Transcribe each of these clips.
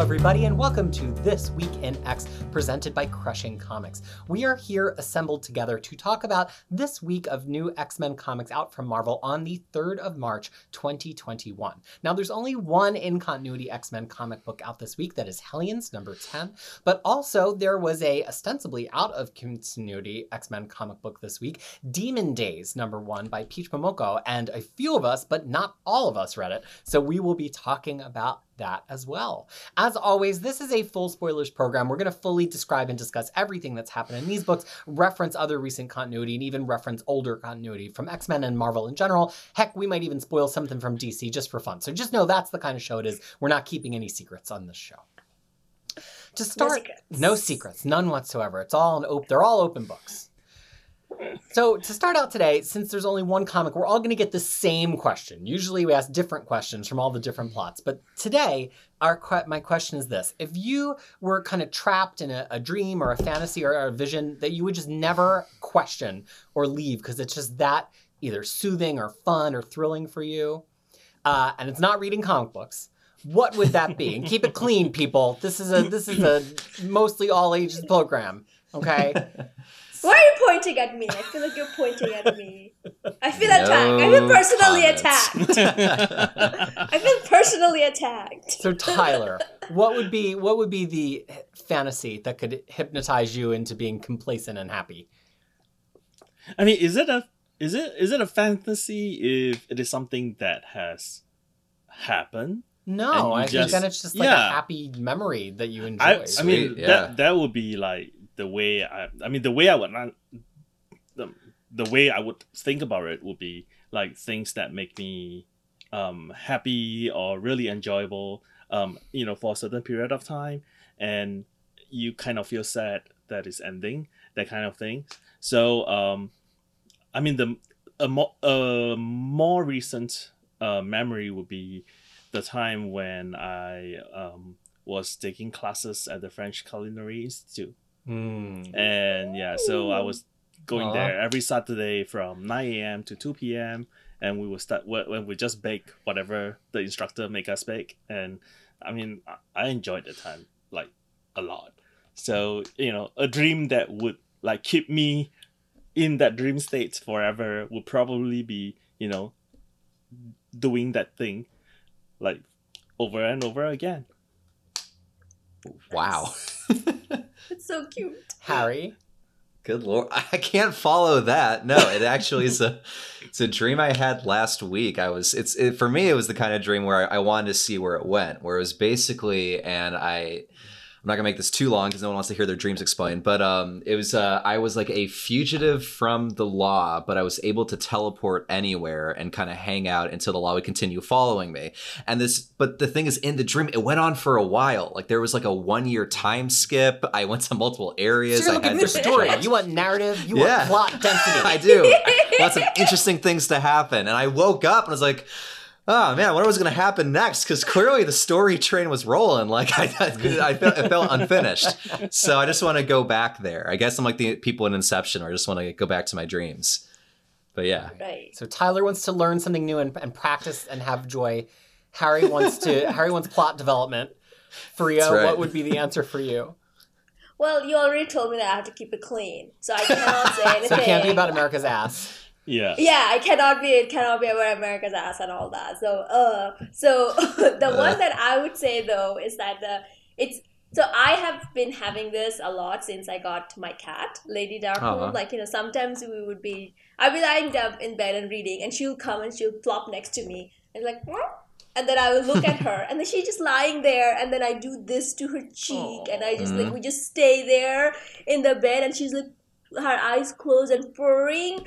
everybody, and welcome to This Week in X, presented by Crushing Comics. We are here assembled together to talk about this week of new X Men comics out from Marvel on the 3rd of March, 2021. Now, there's only one in continuity X Men comic book out this week that is Hellions number 10, but also there was a ostensibly out of continuity X Men comic book this week, Demon Days number 1 by Peach Momoko, and a few of us, but not all of us, read it. So we will be talking about that as well. As always, this is a full spoilers program. We're going to fully describe and discuss everything that's happened in these books, reference other recent continuity, and even reference older continuity from X Men and Marvel in general. Heck, we might even spoil something from DC just for fun. So just know that's the kind of show it is. We're not keeping any secrets on this show. To start, no secrets, no secrets none whatsoever. It's all an op- they're all open books. So, to start out today, since there's only one comic, we're all going to get the same question. Usually, we ask different questions from all the different plots, but today, our my question is this: If you were kind of trapped in a, a dream or a fantasy or a vision that you would just never question or leave because it's just that either soothing or fun or thrilling for you, uh, and it's not reading comic books, what would that be? And keep it clean, people. This is a this is a mostly all ages program. Okay. Why are you pointing at me? I feel like you're pointing at me. I feel no attacked. I feel personally comments. attacked. I feel personally attacked. So Tyler, what would be what would be the fantasy that could hypnotize you into being complacent and happy? I mean, is it a is it is it a fantasy if it is something that has happened? No, I just, think then it's just like yeah. a happy memory that you enjoy. I, I mean, yeah. that that would be like the way I, I mean, the way I would not, the, the way I would think about it would be like things that make me um, happy or really enjoyable, um, you know, for a certain period of time, and you kind of feel sad that it's ending, that kind of thing. So, um, I mean, the a more a more recent uh, memory would be the time when I um, was taking classes at the French Culinary Institute. Mm. And yeah, so I was going Aww. there every Saturday from 9 a.m. to 2 p.m. And we would start when we just bake whatever the instructor make us bake. And I mean, I enjoyed the time like a lot. So you know, a dream that would like keep me in that dream state forever would probably be you know doing that thing like over and over again. Wow. It's so cute. Harry. Good lord, I can't follow that. No, it actually is a it's a dream I had last week. I was it's it, for me it was the kind of dream where I, I wanted to see where it went. Where it was basically, and I I'm not gonna make this too long because no one wants to hear their dreams explained. But um, it was uh, I was like a fugitive from the law, but I was able to teleport anywhere and kind of hang out until the law would continue following me. And this, but the thing is, in the dream, it went on for a while. Like there was like a one year time skip. I went to multiple areas. So you're looking for story. You want narrative. You yeah. want plot density. I do. Lots of interesting things to happen. And I woke up and I was like oh man, what was going to happen next? Because clearly the story train was rolling. Like I, I, I felt, it felt unfinished. So I just want to go back there. I guess I'm like the people in Inception, where I just want to go back to my dreams. But yeah. Right. So Tyler wants to learn something new and, and practice and have joy. Harry wants to. Harry wants plot development. Freya, right. what would be the answer for you? Well, you already told me that I have to keep it clean, so I cannot say anything. so it can't be about America's ass. Yeah. Yeah, I cannot be it cannot be about America's ass and all that. So uh so the uh. one that I would say though is that the it's so I have been having this a lot since I got my cat, Lady Darkmoon. Uh-huh. Like, you know, sometimes we would be I'd be lying down in bed and reading and she'll come and she'll plop next to me and like and then I will look at her, and then she's just lying there, and then I do this to her cheek, Aww. and I just like mm-hmm. we just stay there in the bed, and she's like her eyes closed and purring,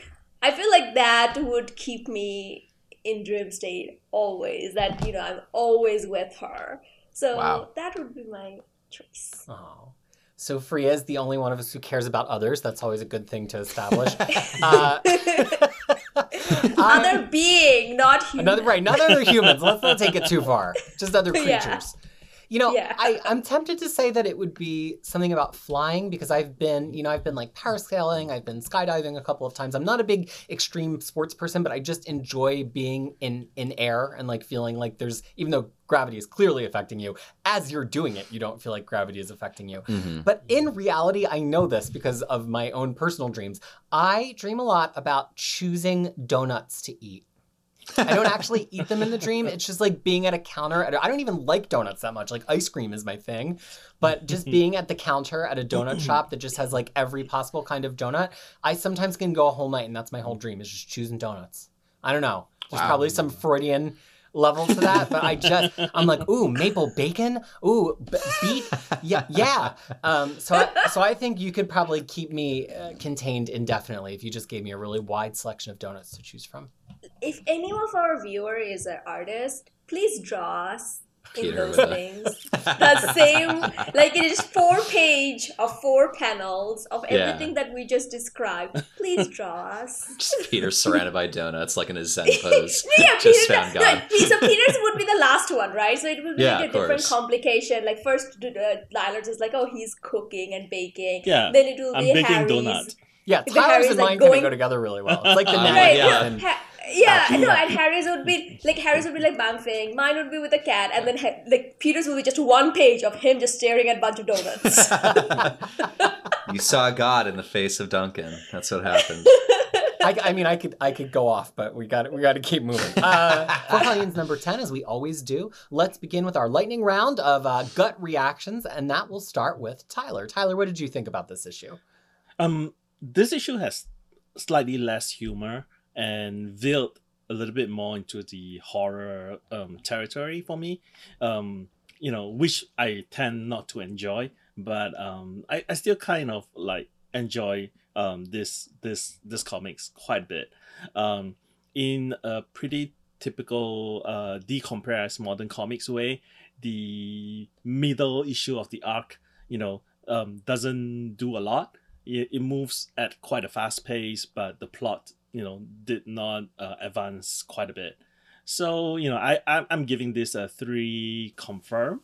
I feel like that would keep me in dream state always. That you know I'm always with her. So wow. that would be my choice. Oh. So Freya is the only one of us who cares about others. That's always a good thing to establish. uh, other being, not human. Another right, not other humans. Let's not take it too far. Just other creatures. Yeah. You know, Yeah. I, I'm tempted to say that it would be something about flying because I've been, you know, I've been like parasailing, I've been skydiving a couple of times. I'm not a big extreme sports person, but I just enjoy being in in air and like feeling like there's even though gravity is clearly affecting you, as you're doing it, you don't feel like gravity is affecting you. Mhm. But in reality, I know this because of my own personal dreams. I dream a lot about choosing donuts to eat. I don't actually eat them in the dream. It's just like being at a counter. At a, I don't even like donuts that much. Like ice cream is my thing. But just being at the counter at a donut shop that just has like every possible kind of donut, I sometimes can go a whole night and that's my whole dream is just choosing donuts. I don't know. There's Wow. probably some Freudian level to that, but I just I'm like, ooh, maple bacon, ooh, b- beet, yeah, yeah. Um, so I, so I think you could probably keep me uh, contained indefinitely if you just gave me a really wide selection of donuts to choose from. If any of our viewer is an artist, please draw us in Peter those with things. The same, like it is four page of four panels of Yeah. everything that we just described. Please draw us. Just Peter surrounded by donuts, like in his Zen pose. yeah, just Peter, found no, so Peter's would be the last one, right? So it would be Yeah, like a different course. complication. Like first, uh, Lilar's is like, oh, he's cooking and baking. Yeah, Then it will I'm be baking Harry's. donut. Yeah, The Tyler's Harry's, and like, mine kind of go together really well. It's like the Uh, Right, yeah. and Ha- yeah, no, and Harry's would be like Harry's would be like Bang Fing, mine would be with a cat, and then like Peter's would be just one page of him just staring at a bunch of donuts. you saw God in the face of Duncan. That's what happened. I, I mean, I could I could go off, but we got we got to keep moving. Uh, for Hellions number ten, as we always do, let's begin with our lightning round of uh, gut reactions, and that will start with Tyler. Tyler, what did you think about this issue? Um, this issue has slightly less humor and veiled a little bit more into the horror um, territory for me. Um, you know, which I tend not to enjoy, but um, I, I still kind of like enjoy um this this this comics quite a bit. Um, in a pretty typical uh decompressed modern comics way, the middle issue of the arc, you know, um, doesn't do a lot it, it moves at quite a fast pace, but the plot, you know, did not uh, advance quite a bit. So, you know, I, I'm, giving this a three confirm,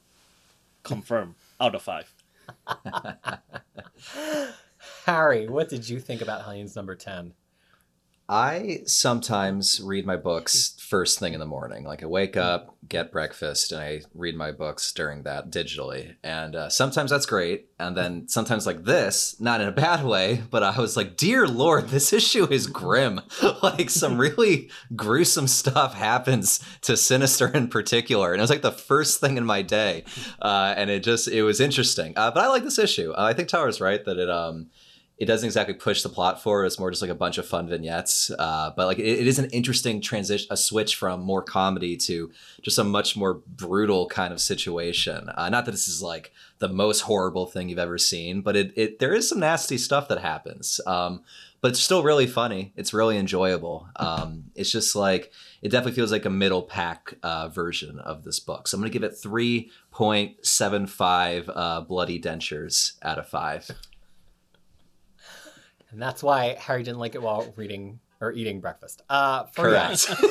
confirm out of five. Harry, what did you think about Hellions number ten? I sometimes read my books first thing in the morning. Like I wake up, get breakfast, and I read my books during that digitally. And uh, sometimes that's great. And then sometimes like this, not in a bad way, but I was like, dear Lord, this issue is grim. like some really gruesome stuff happens to Sinister in particular. And it was like the first thing in my day. Uh, and it just, it was interesting. Uh, but I like this issue. Uh, I think Tyler's right that it, um, it doesn't exactly push the plot forward. It's more just like a bunch of fun vignettes. Uh, but like it, it is an interesting transition, a switch from more comedy to just a much more brutal kind of situation. Uh, not that this is like the most horrible thing you've ever seen, but it, it there is some nasty stuff that happens. Um, but it's still really funny. It's really enjoyable. Um, it's just like it definitely feels like a middle pack uh, version of this book. So I'm gonna give it three point seven five uh, bloody dentures out of five. And that's why Harry didn't like it while reading or eating breakfast. Uh, for Correct.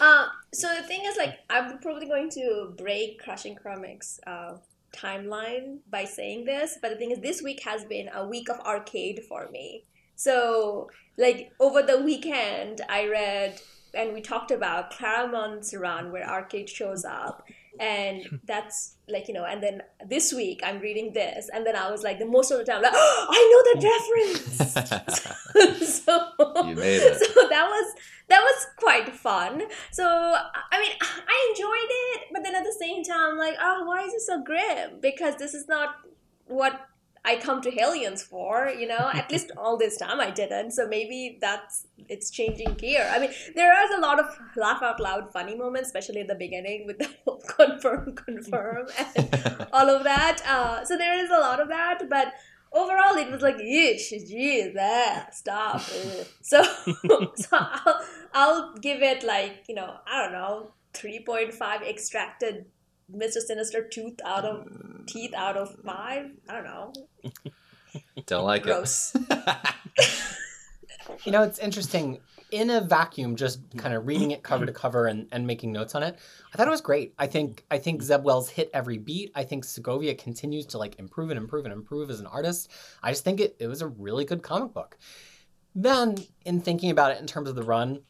Uh, so the thing is, like, I'm probably going to break Crashing Comics uh, timeline by saying this, but the thing is, this week has been a week of arcade for me. So, like, over the weekend, I read and we talked about Claremont's run where arcade shows up. And that's like, you know, and then this week I'm reading this, and then I was like, the most of the time, like, oh, I know that reference. so, You made it. So that was that was quite fun. So I mean, I enjoyed it, but then at the same time, like, oh, why is it so grim? Because this is not what I come to Hellions for, you know. At least all this time I didn't. So maybe that's it's changing gear. I mean, there is a lot of laugh out loud funny moments, especially at the beginning with the whole confirm, confirm, and all of that. Uh, so there is a lot of that, but overall it was like yeesh geez ah, stop ugh." so so I'll, I'll give it like you know i don't know 3.5 extracted mr sinister tooth out of teeth out of five i don't know Don't like gross You know, it's interesting. in a vacuum, just kind of reading it cover to cover and, and making notes on it, I thought it was great. I think I think Zeb Wells hit every beat. I think Segovia continues to like improve and improve and improve as an artist. I just think it, it was a really good comic book. Then, in thinking about it in terms of the run,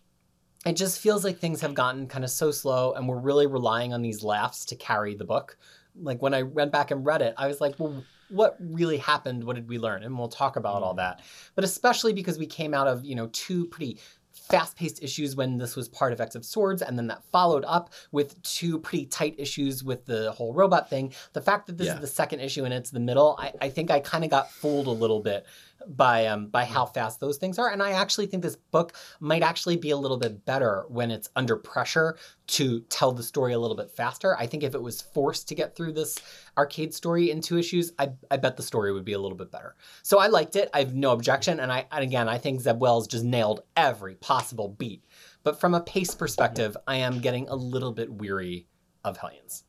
it just feels like things have gotten kind of so slow and we're really relying on these laughs to carry the book. Like when I went back and read it, I was like, well, what really happened? What did we learn? And we'll talk about all mm-hmm. that. But especially because we came out of, you know, two pretty fast-paced issues when this was part of X of Swords, and then that followed up with two pretty tight issues with the whole robot thing. The fact that this Yeah. is the second issue and it's the middle, I, I think I kind of got fooled a little bit by um by how fast those things are. And I actually think this book might actually be a little bit better when it's under pressure to tell the story a little bit faster. I think if it was forced to get through this arcade story in two issues, I, I bet the story would be a little bit better. So I liked it. I have no objection. And I and again I think Zeb Wells just nailed every possible beat. But from a pace perspective, I am getting a little bit weary of Hellions.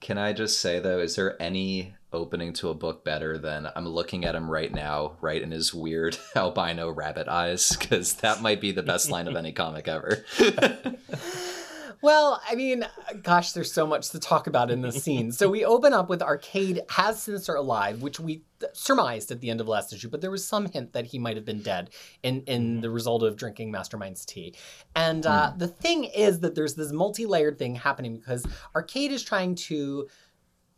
Can I just say though, is there any opening to a book better than I'm looking at him right now, right in his weird albino rabbit eyes? Because that might be the best line of any comic ever. Well, I mean, gosh, there's so much to talk about in this scene. So we open up with Arcade has Sinister alive, which we surmised at the end of last issue, but there was some hint that he might have been dead in, in the result of drinking Mastermind's tea. And uh, the thing is that there's this multi-layered thing happening because Arcade is trying to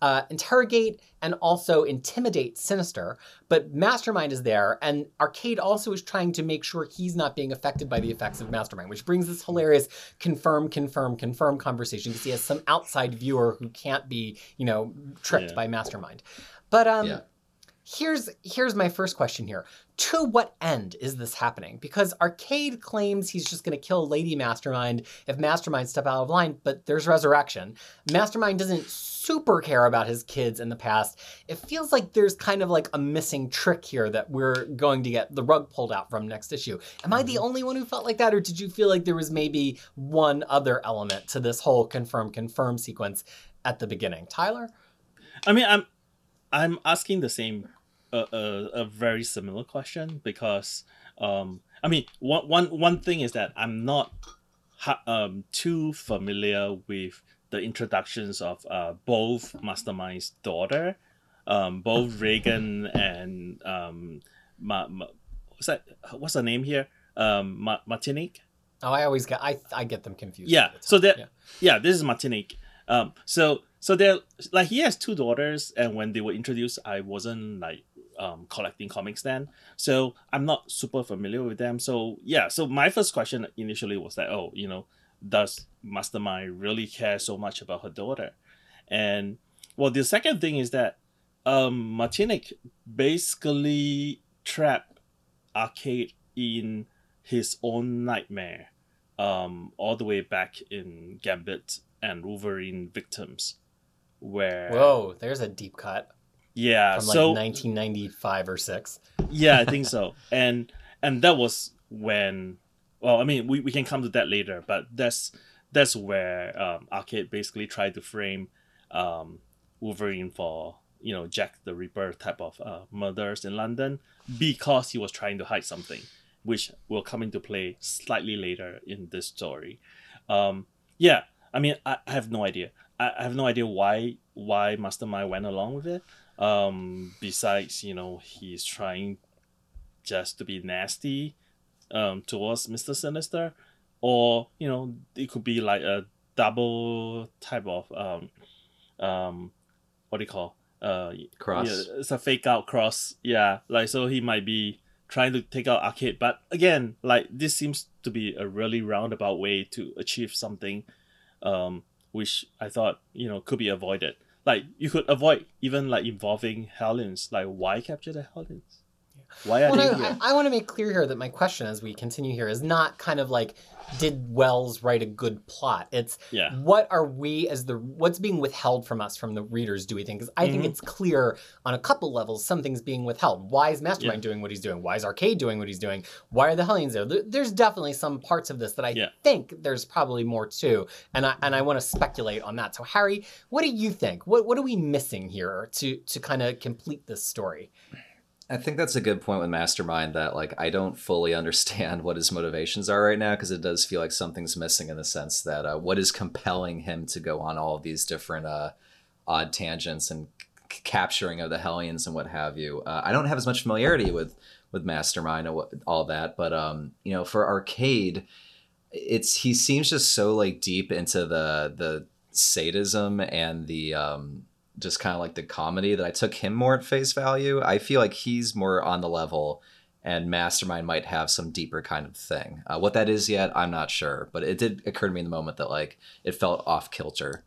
uh, interrogate and also intimidate Sinister, but Mastermind is there, and Arcade also is trying to make sure he's not being affected by the effects of Mastermind, which brings this hilarious confirm, confirm, confirm conversation because he has some outside viewer who can't be, you know, tricked Yeah. by Mastermind. But um, Yeah. Here's here's my first question here. To what end is this happening? Because Arcade claims he's just going to kill Lady Mastermind if Mastermind step out of line, but there's resurrection. Mastermind doesn't super care about his kids in the past. It feels like there's kind of like a missing trick here that we're going to get the rug pulled out from next issue. Am I the mm-hmm. only one who felt like that, or did you feel like there was maybe one other element to this whole confirm confirm sequence at the beginning? Tyler? I mean, I'm I'm asking the same, uh, uh, a very similar question because, um, I mean, one one one thing is that I'm not, ha- um, too familiar with the introductions of uh both Mastermind's daughter, um, both Regan and um, Ma, Ma, what's that? What's her name here? Um, Ma- Martinique. Oh, I always get I I get them confused. Yeah. the So that Yeah. yeah. this is Martinique. Um so so they're like he has two daughters and when they were introduced I wasn't like um collecting comics then. So I'm not super familiar with them. So yeah, so my first question initially was that, oh, you know, does Mastermind really care so much about her daughter? And well the second thing is that um Martinique basically trapped Arcade in his own nightmare um, all the way back in Gambit and Wolverine Victims, where Whoa, there's a deep cut yeah, from like so 1995 or six. yeah, I think so, and and that was when, well, I mean, we, we can come to that later, but that's that's where um, Arcade basically tried to frame um, Wolverine for you know Jack the Ripper type of uh, murders in London because he was trying to hide something, which will come into play slightly later in this story. Um, yeah, I mean, I, I have no idea. I, I have no idea why why Mastermind went along with it. Um, besides, you know, he's trying just to be nasty um, towards Mister Sinister, or you know, it could be like a double type of um, um, what do you call uh Cross. yeah, it's a fake out cross. Yeah, like so he might be trying to take out Arcade, but again, like this seems to be a really roundabout way to achieve something, um, which I thought you know could be avoided. Like you could avoid even like involving Hellions. Like why capture the Hellions? Why are Well, here? I, I want to make clear here that my question as we continue here is not kind of like, did Wells write a good plot? It's Yeah. what are we as the what's being withheld from us from the readers? Do we think? Because I think Mhm. it's clear on a couple levels something's being withheld. Why is Mastermind doing what he's doing? Why is Arcade doing what he's doing? Why are the Hellions there? there there's definitely some parts of this that I Yeah. think there's probably more to, and I and I want to speculate on that. So Harry, what do you think? What what are we missing here to to kind of complete this story? I think that's a good point with Mastermind that like I don't fully understand what his motivations are right now because it does feel like something's missing in the sense that uh, what is compelling him to go on all these different uh, odd tangents and c- capturing of the Hellions and what have you. Uh, I don't have as much familiarity with with Mastermind and what, all that, but um, you know, for Arcade, it's he seems just so like deep into the the sadism and the um just kind of like the comedy that I took him more at face value. I feel like he's more on the level, and Mastermind might have some deeper kind of thing. Uh, what that is yet, I'm not sure, but it did occur to me in the moment that like it felt off kilter.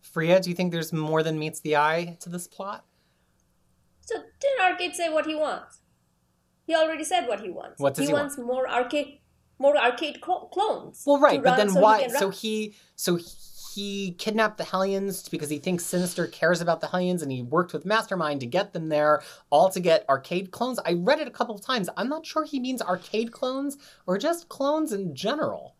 Freya, do you think there's more than meets the eye to this plot? So didn't Arcade say what he wants? He already said what he wants. What does he wants more arcade, more arcade cl- clones. Well, right, to but then so he why? can so he, so he kidnapped the Hellions because he thinks Sinister cares about the Hellions, and he worked with Mastermind to get them there, all to get arcade clones. I read it a couple of times. I'm not sure he means arcade clones or just clones in general.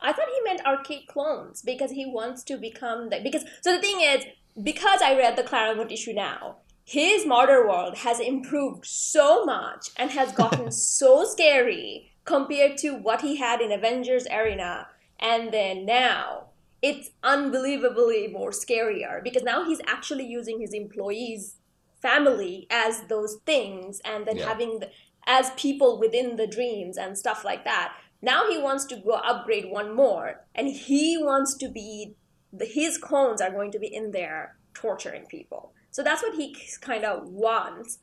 I thought he meant arcade clones because he wants to become the because so the thing is because I read the Claremont issue now, his Murder World has improved so much and has gotten so scary compared to what he had in Avengers Arena and then now it's unbelievably more scarier because now he's actually using his employees family as those things and then Yeah. having the, as people within the dreams and stuff like that. Now he wants to go upgrade one more and he wants to be the, his clones are going to be in there torturing people. So that's what he kind of wants.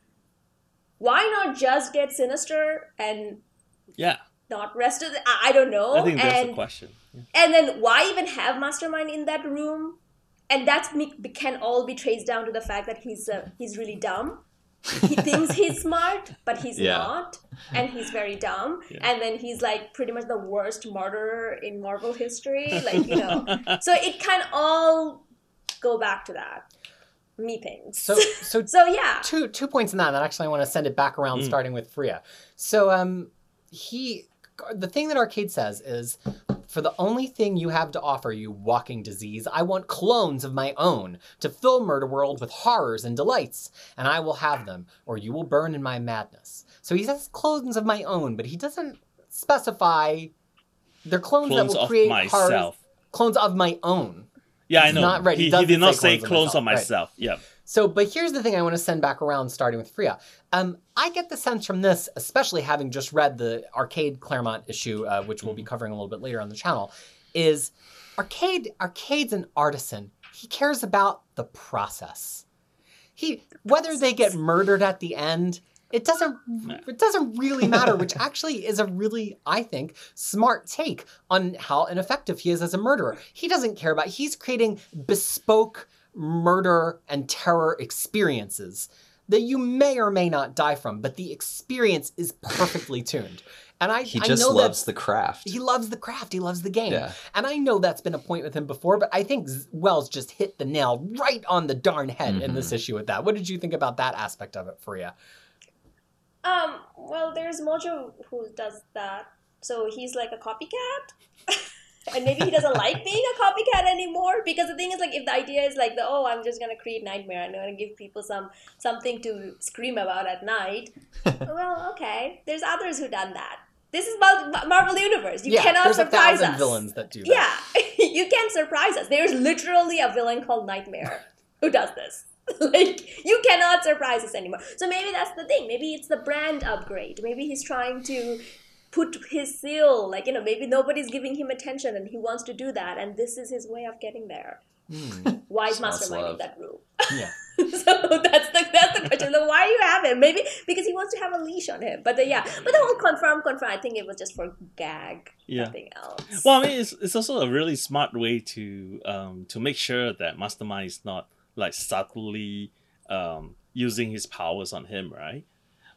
Why not just get sinister and Yeah, not rest of the i, I don't know I think that's and the question. Yeah. and then why even have mastermind in that room and that's me can all be traced down to the fact that he's uh, he's really dumb he thinks he's smart but he's Yeah. not and he's very dumb Yeah. and then he's like pretty much the worst murderer in marvel history like you know so it can all go back to that me things So, so so yeah two two points in that, and actually I want to send it back around, Mm. starting with Freya. So, um, he, the thing that Arcade says is, for the only thing you have to offer, you walking disease, I want clones of my own to fill Murder World with horrors and delights, and I will have them, or you will burn in my madness. So he says clones of my own, but he doesn't specify. They're clones, Clones that will of create horrors. myself. Clone of my own. Yeah, I know. not right. He He, he, did not say say clones clones of of myself. myself. Yeah. So, but here's the thing I want to send back around, starting with Freya. Um, I get the sense from this, especially having just read the Arcade Claremont issue, uh, which we'll be covering a little bit later on the channel, is Arcade. Arcade's an artisan. He cares about the process. He whether they get murdered at the end, it doesn't. It doesn't really matter. Which actually is a really, I think, smart take on how ineffective he is as a murderer. He doesn't care about. He's creating bespoke murder and terror experiences that you may or may not die from, but the experience is perfectly tuned. And I, He I just know loves that the craft. he loves the craft, he loves the game. Yeah. And I know that's been a point with him before, but I think Wells just hit the nail right on the darn head in this issue with that. What did you think about that aspect of it, Freya? Um, well, there's Mojo who does that. So he's like a copycat. and maybe he doesn't like being a copycat anymore because the thing is like if the idea is like the oh I'm just gonna create nightmare and I'm gonna give people some something to scream about at night. well, okay. There's others who done that. This is Mar- Marvel Universe. You yeah, cannot there's a surprise thousand us. villains that do that. Yeah, you can't surprise us. There's literally a villain called Nightmare who does this. like you cannot surprise us anymore. So maybe that's the thing. Maybe it's the brand upgrade. Maybe he's trying to put his seal. Like you know, maybe nobody's giving him attention, and he wants to do that, and this is his way of getting there. Hmm, Why is Smells Mastermind in that room? yeah. so that's the that's the question. Then why do you have him? Maybe because he wants to have a leash on him. But the, yeah, but the whole confirm confirm. I think it was just for gag. Yeah. Nothing else. Well, I mean, it's, it's also a really smart way to um to make sure that Mastermind is not like subtly um using his powers on him, right?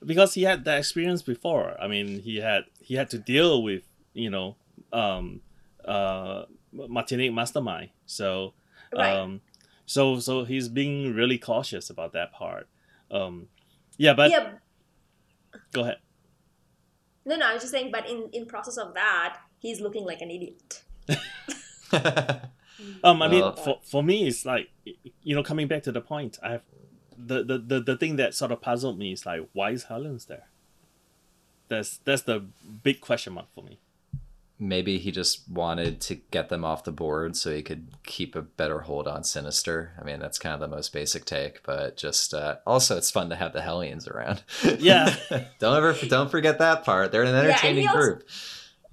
Because he had that experience before. I mean, he had he had to deal with you know um uh Martinique Mastermind. So Right. um so so he's being really cautious about that part. Um yeah, but yeah, go ahead. No, no, I was just saying, but in in process of that, he's looking like an idiot. Um, I mean, Well- for, for me, it's like you know, coming back to the point, I have the, the, the, the thing that sort of puzzled me is like, why is Hellions there? That's that's the big question mark for me. Maybe he just wanted to get them off the board so he could keep a better hold on Sinister. I mean, that's kind of the most basic take, but just uh, also it's fun to have the Hellions around. Yeah. don't ever don't forget that part. They're an entertaining also- group.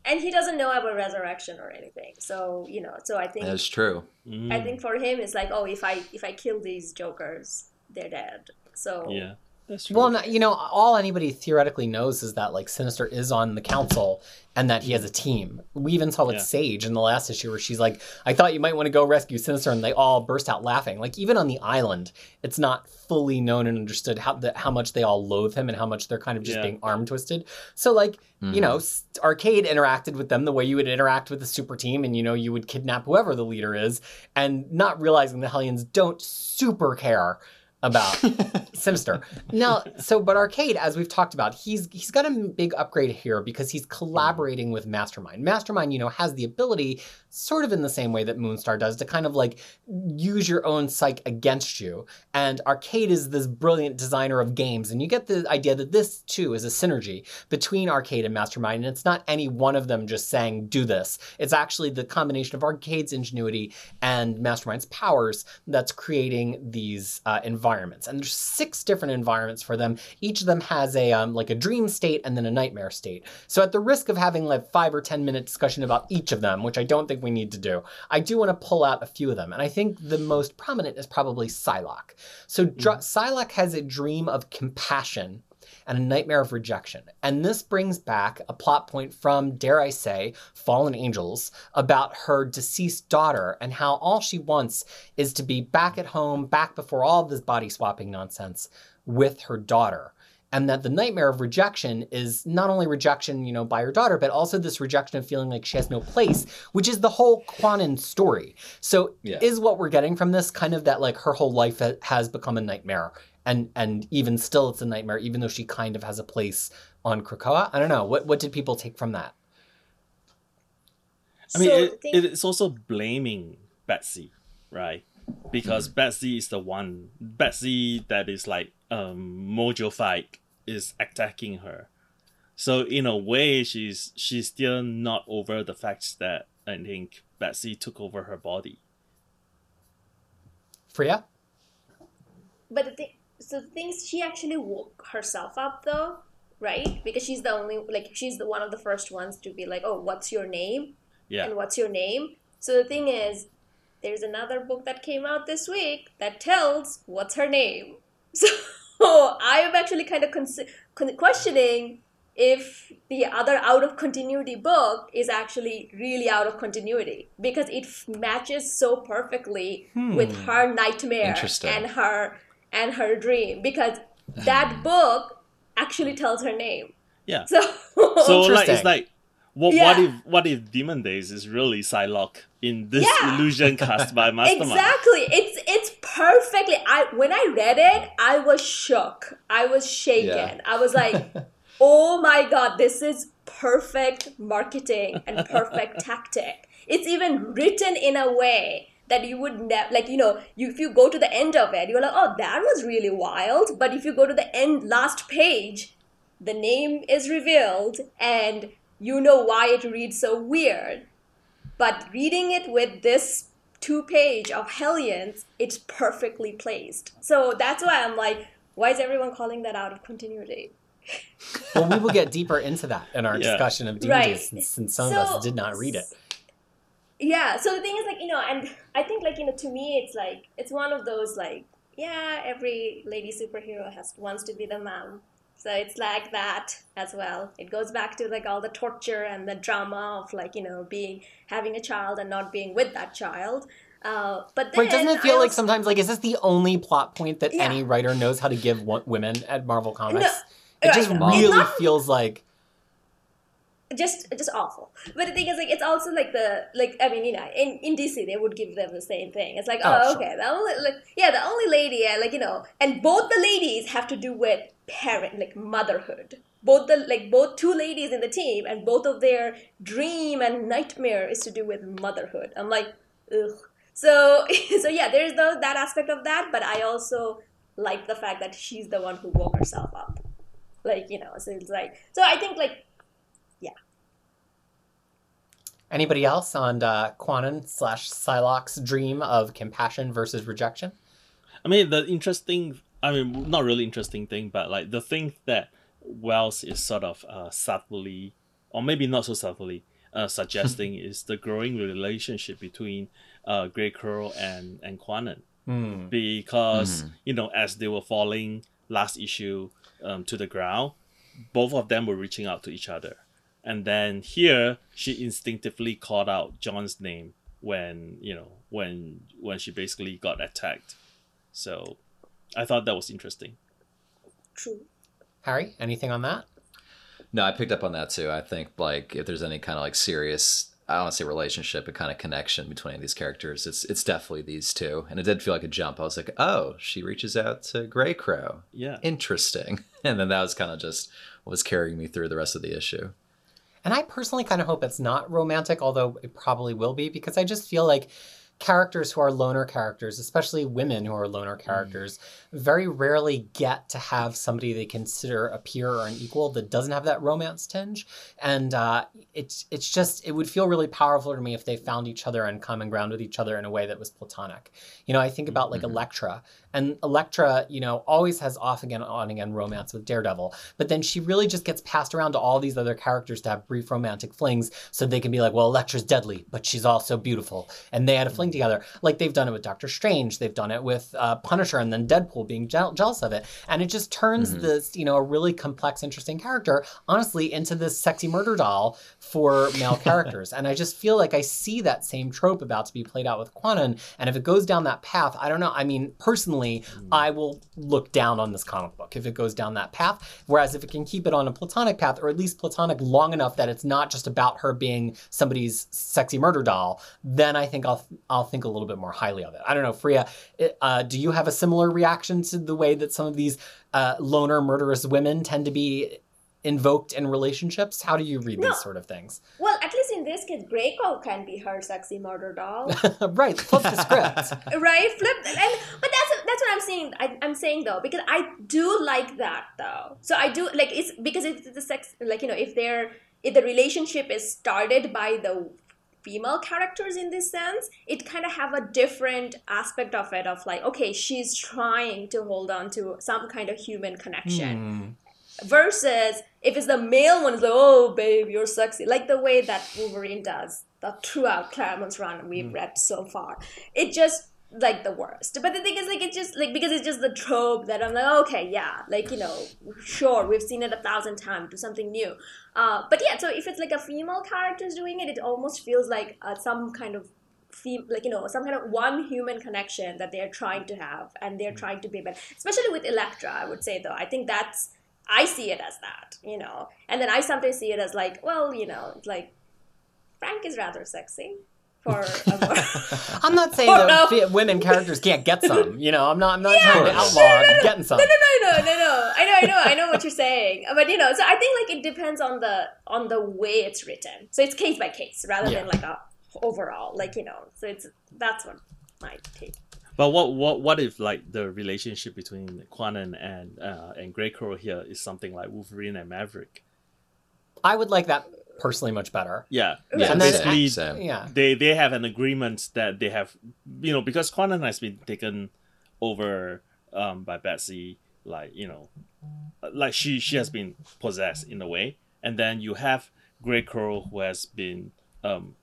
and he doesn't know about resurrection or anything. So you know, so I think That's true. Mm, I think for him it's like, oh, if I if I kill these jokers, they're dead. So yeah, that's true. Well, no, you know, all anybody theoretically knows is that like Sinister is on the council and that he has a team. We even saw with Yeah. Sage in the last issue where she's like, "I thought you might want to go rescue Sinister," and they all burst out laughing. Like even on the island, it's not fully known and understood how the, how much they all loathe him and how much they're kind of just Yeah. being arm twisted. So like you know, mm-hmm. Arcade interacted with them the way you would interact with the super team, and you know, you would kidnap whoever the leader is, and not realizing the Hellions don't super care about Sinister. Now, so but Arcade, as we've talked about, he's he's got a big upgrade here because he's collaborating with Mastermind. Mastermind, you know, has the ability, sort of in the same way that Moonstar does, to kind of like use your own psyche against you. And Arcade is this brilliant designer of games, and you get the idea that this too is a synergy between Arcade and Mastermind, and it's not any one of them just saying do this. It's actually the combination of Arcade's ingenuity and Mastermind's powers that's creating these uh, environments. And there's six different environments for them. Each of them has a um, like a dream state and then a nightmare state. So at the risk of having like five or ten minute discussion about each of them, which I don't think we need to do, I do want to pull out a few of them. And I think the most prominent is probably Psylocke. So Dr- mm-hmm. Psylocke has a dream of compassion and a nightmare of rejection. And this brings back a plot point from, dare I say, Fallen Angels about her deceased daughter and how all she wants is to be back at home, back before all this body swapping nonsense with her daughter. And that the nightmare of rejection is not only rejection, you know, by her daughter, but also this rejection of feeling like she has no place, which is the whole Kwannon story. So Yeah. is what we're getting from this kind of that like her whole life ha- has become a nightmare and and even still it's a nightmare even though she kind of has a place on Krakoa. I don't know. What what did people take from that? I mean, So it, the thing- it is also blaming Betsy, right? Because mm-hmm. Betsy is the one, Betsy that is like um, Mojo Fight is attacking her. So in a way, she's she's still not over the fact that I think Betsy took over her body. Freya? But the thing, so the things she actually woke herself up though, right? Because she's the only like she's the one of the first ones to be like, oh, what's your name? Yeah, And what's your name? So the thing is, there's another book that came out this week that tells what's her name. So I am actually kind of cons- con- questioning if the other out of continuity book is actually really out of continuity because it f- matches so perfectly with hmm. her nightmare and her and her dream because that book actually tells her name. yeah. So So like it's like, what what if what if Demon Days is really Psylocke in this Yeah. illusion cast by Mastermind? Exactly. It's it's perfectly. I when I read it, I was shook. I was shaken. Yeah. I was like, "Oh my god, this is perfect marketing and perfect tactic." It's even written in a way that you would never like you know you if you go to the end of it you're like oh that was really wild but if you go to the end last page the name is revealed and you know why it reads so weird but reading it with this two page of Hellions, it's perfectly placed. So that's why I'm like, why is everyone calling that out of continuity? Well, we will get deeper into that in our Yeah. discussion of Demon Right. Days since, since some of us did not read it. Yeah, so the thing is like, you know, and I think like, you know, to me it's like it's one of those like, yeah, every lady superhero has wants to be the mom. So it's like that as well. It goes back to like all the torture and the drama of like, you know, being having a child and not being with that child. Uh, but then doesn't it feel like sometimes like is this the only plot point that Yeah. any writer knows how to give women at Marvel Comics? it right, just no. really Not- feels like just just awful. But the thing is, like, it's also like the like I mean, you know, in, in DC they would give them the same thing. It's like, Oh, oh, sure. okay, the only like yeah, the only lady, yeah, like you know, and both the ladies have to do with parent, like motherhood. Both the like both two ladies in the team, and both of their dream and nightmare is to do with motherhood. I'm like, ugh. So so yeah, there's the that aspect of that, but I also like the fact that she's the one who woke herself up. Like, you know, so it's like, so I think like, Anybody else on uh, Kwannon slash Psylocke's dream of compassion versus rejection? I mean, the interesting, I mean, not really interesting thing, but like the thing that Wells is sort of uh, subtly, or maybe not so subtly, uh, suggesting is the growing relationship between uh, Greycrow and and Kwannon, Hmm. because Mhm. you know as they were falling last issue um, to the ground, both of them were reaching out to each other, and then here she instinctively called out John's name when you know when when she basically got attacked. So I thought that was interesting. true. Harry, anything on that? No, I picked up on that too. I think like if there's any kind of like serious, I don't want to say relationship, but kind of connection between these characters, it's it's definitely these two. And it did feel like a jump. I was like, oh, she reaches out to Greycrow. Yeah. Interesting. And then that was kind of just what was carrying me through the rest of the issue. And I personally kind of hope it's not romantic, although it probably will be, because I just feel like characters who are loner characters, especially women who are loner characters, very rarely get to have somebody they consider a peer or an equal that doesn't have that romance tinge. And uh, it's it's just it would feel really powerful to me if they found each other and common ground with each other in a way that was platonic. You know, I think about like Mhm. Elektra, and Elektra, you know, always has off again, on again romance with Daredevil, but then she really just gets passed around to all these other characters to have brief romantic flings so they can be like, well, Elektra's deadly, but she's also beautiful. And they had a fling together. Like they've done it with Doctor Strange, they've done it with uh, Punisher, and then Deadpool being je- jealous of it. And it just turns Mhm. this, you know, a really complex, interesting character, honestly, into this sexy murder doll for male characters. And I just feel like I see that same trope about to be played out with Kwannon. And if it goes down that path, I don't know. I mean, personally, I will look down on this comic book if it goes down that path. Whereas if it can keep it on a platonic path, or at least platonic long enough that it's not just about her being somebody's sexy murder doll, then I think I'll I'll think a little bit more highly of it. I don't know, Freya. Uh, do you have a similar reaction to the way that some of these uh, loner murderous women tend to be invoked in relationships? How do you read No. these sort of things? Well, at least in this case, Greycrow can be her sexy murder doll. right, flip the script. right flip and but that's that's what i'm saying I, i'm saying though because i do like that though so i do like it's because it's the sex like you know if they're if the relationship is started by the female characters in this sense it kind of have a different aspect of it of like okay she's trying to hold on to some kind of human connection Hmm. versus if it's the male one, it's like, oh, babe, you're sexy. Like the way that Wolverine does the throughout Claremont's run we've read so far. It just like the worst. But the thing is, like, it just like because it's just the trope that I'm like, okay, yeah, like you know, sure, we've seen it a thousand times. Do something new. Uh, but yeah, so if it's like a female character's doing it, it almost feels like uh, some kind of fem- like you know some kind of one human connection that they're trying to have and they're trying to be better especially with elektra i would say though i think that's i see it as that you know and then i sometimes see it as like well you know it's like frank is rather sexy for a more I'm not saying Oh, that no. women characters can't get some. You know, I'm not. I'm not Yeah. trying to Of course. outlaw getting some. no no no no no no i know i know i know what you're saying but you know so i think like it depends on the on the way it's written so it's case by case rather Yeah. than like a overall like you know so it's that's what my take But what what what if like the relationship between Kwannon and uh, and Greycrow here is something like Wolverine and Maverick? I would like that personally much better. Yeah, Yeah, yeah. And then- basically, same. Yeah. they they have an agreement that they have, you know, because Kwannon has been taken over um, by Betsy, like you know, like she she has been possessed in a way, and then you have Greycrow who has been um,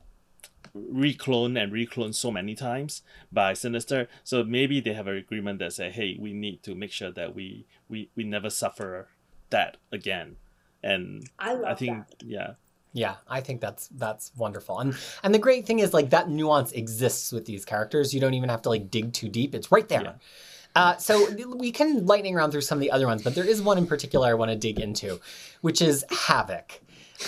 recloned and recloned so many times by Sinister. So maybe they have an agreement that say, hey, we need to make sure that we we we never suffer that again, and i love I think that yeah. Yeah, I think that's that's wonderful. And and the great thing is like that nuance exists with these characters. You don't even have to like dig too deep. It's right there. Yeah. Uh, so we can lightning round through some of the other ones, but there is one in particular I want to dig into, which is Havoc.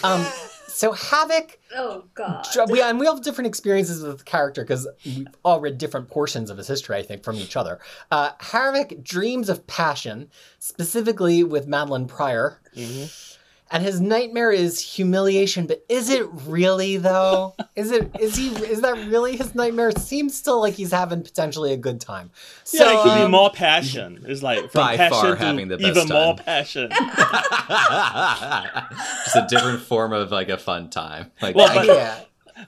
Um, so Havoc, oh god we and we have different experiences with the character because we've all read different portions of his history, I think, from each other. Uh, Havoc dreams of passion, specifically with Madelyne Pryor, Mhm. And his nightmare is humiliation. But is it really though? Is it? Is he? Is that really his nightmare? Seems still like he's having potentially a good time. So yeah, it could be um, more passion. It's like from By passion far to having the best even more passion. Just a different form of like a fun time. Like Well, but- yeah.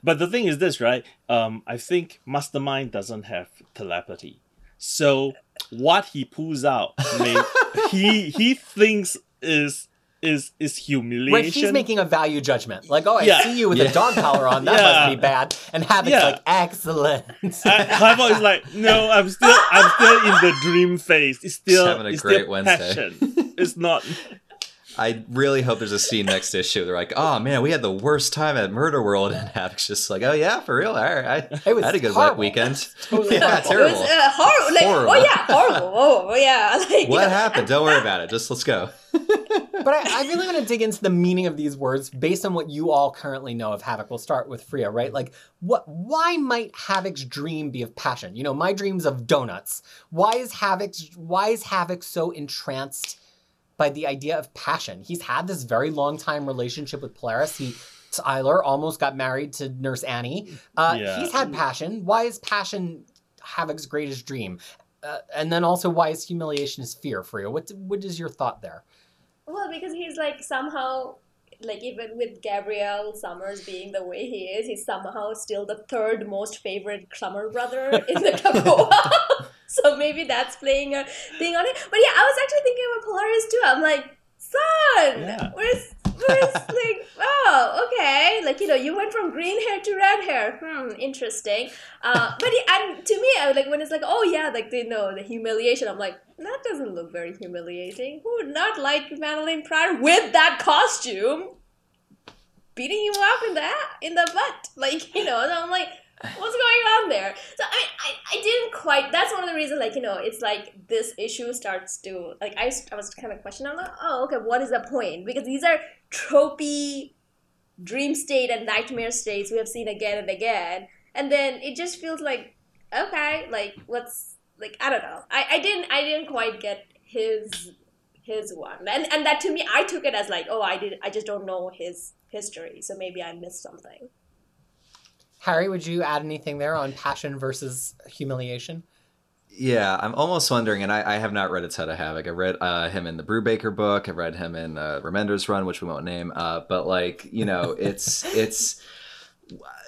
But the thing is this, right? Um, I think Mastermind doesn't have telepathy. So what he pulls out, may, he he thinks is is is humiliation. Right, he's making a value judgment. Like, oh, I Yeah. see you with Yeah. a dog collar on. That Yeah. must be bad. And Havoc's Yeah. like, excellent. I- Haibo is like, no, I'm still I'm still in the dream phase. It's still having a it's great still Wednesday. passion. It's not. I really hope there's a scene next issue. They're like, "Oh man, we had the worst time at Murder World," and Havoc's just like, "Oh yeah, for real. All right, I, was I had a good horrible. weekend. Totally yeah, horrible. It terrible. was uh, horrible. Like, Horrible. oh yeah, horrible. Oh yeah. Like, what happened? Don't worry about it. Just let's go." But I, I really want to dig into the meaning of these words based on what you all currently know of Havoc. We'll start with Freya, right? Like, what? Why might Havoc's dream be of passion? You know, my dream's of donuts. Why is Havoc's? Why is Havoc so entranced by the idea of passion? He's had this very long time relationship with Polaris. He Tyler almost got married to Nurse Annie. Uh, Yeah. He's had passion. Why is passion Havoc's greatest dream? Uh, and then also, why is humiliation his fear, Freya? What what is your thought there? Well, because he's like somehow, like even with Gabriel Summers being the way he is, he's somehow still the third most favorite Summer brother in the Krakoa. so maybe that's playing a thing on it. But yeah, I was actually thinking about Polaris too. I'm like, son, Yeah. where's where's like, oh, okay, like you know, you went from green hair to red hair. Hmm, interesting. Uh, but it, and to me, I was like when it's like, oh yeah, like they know the humiliation. I'm like, that doesn't look very humiliating. Who would not like Madelyne Pryor with that costume beating you up in the in the butt? Like you know, and I'm like, what's going on there? So I I, I didn't quite. That's one of the reasons. Like you know, it's like this issue starts to like I, I was kind of questioning. I'm like, oh okay, what is the point? Because these are tropey dream state and nightmare states we have seen again and again, and then it just feels like okay, like what's like I don't know. I, I didn't I didn't quite get his his one, and and that to me I took it as like oh I did I just don't know his history, so maybe I missed something. Harry, would you add anything there on passion versus humiliation? Yeah, I'm almost wondering, and I, I have not read A Ton of Havoc. I read uh, him in the Brubaker book. I read him in uh, Remender's run, which we won't name. Uh, but like, you know, it's it's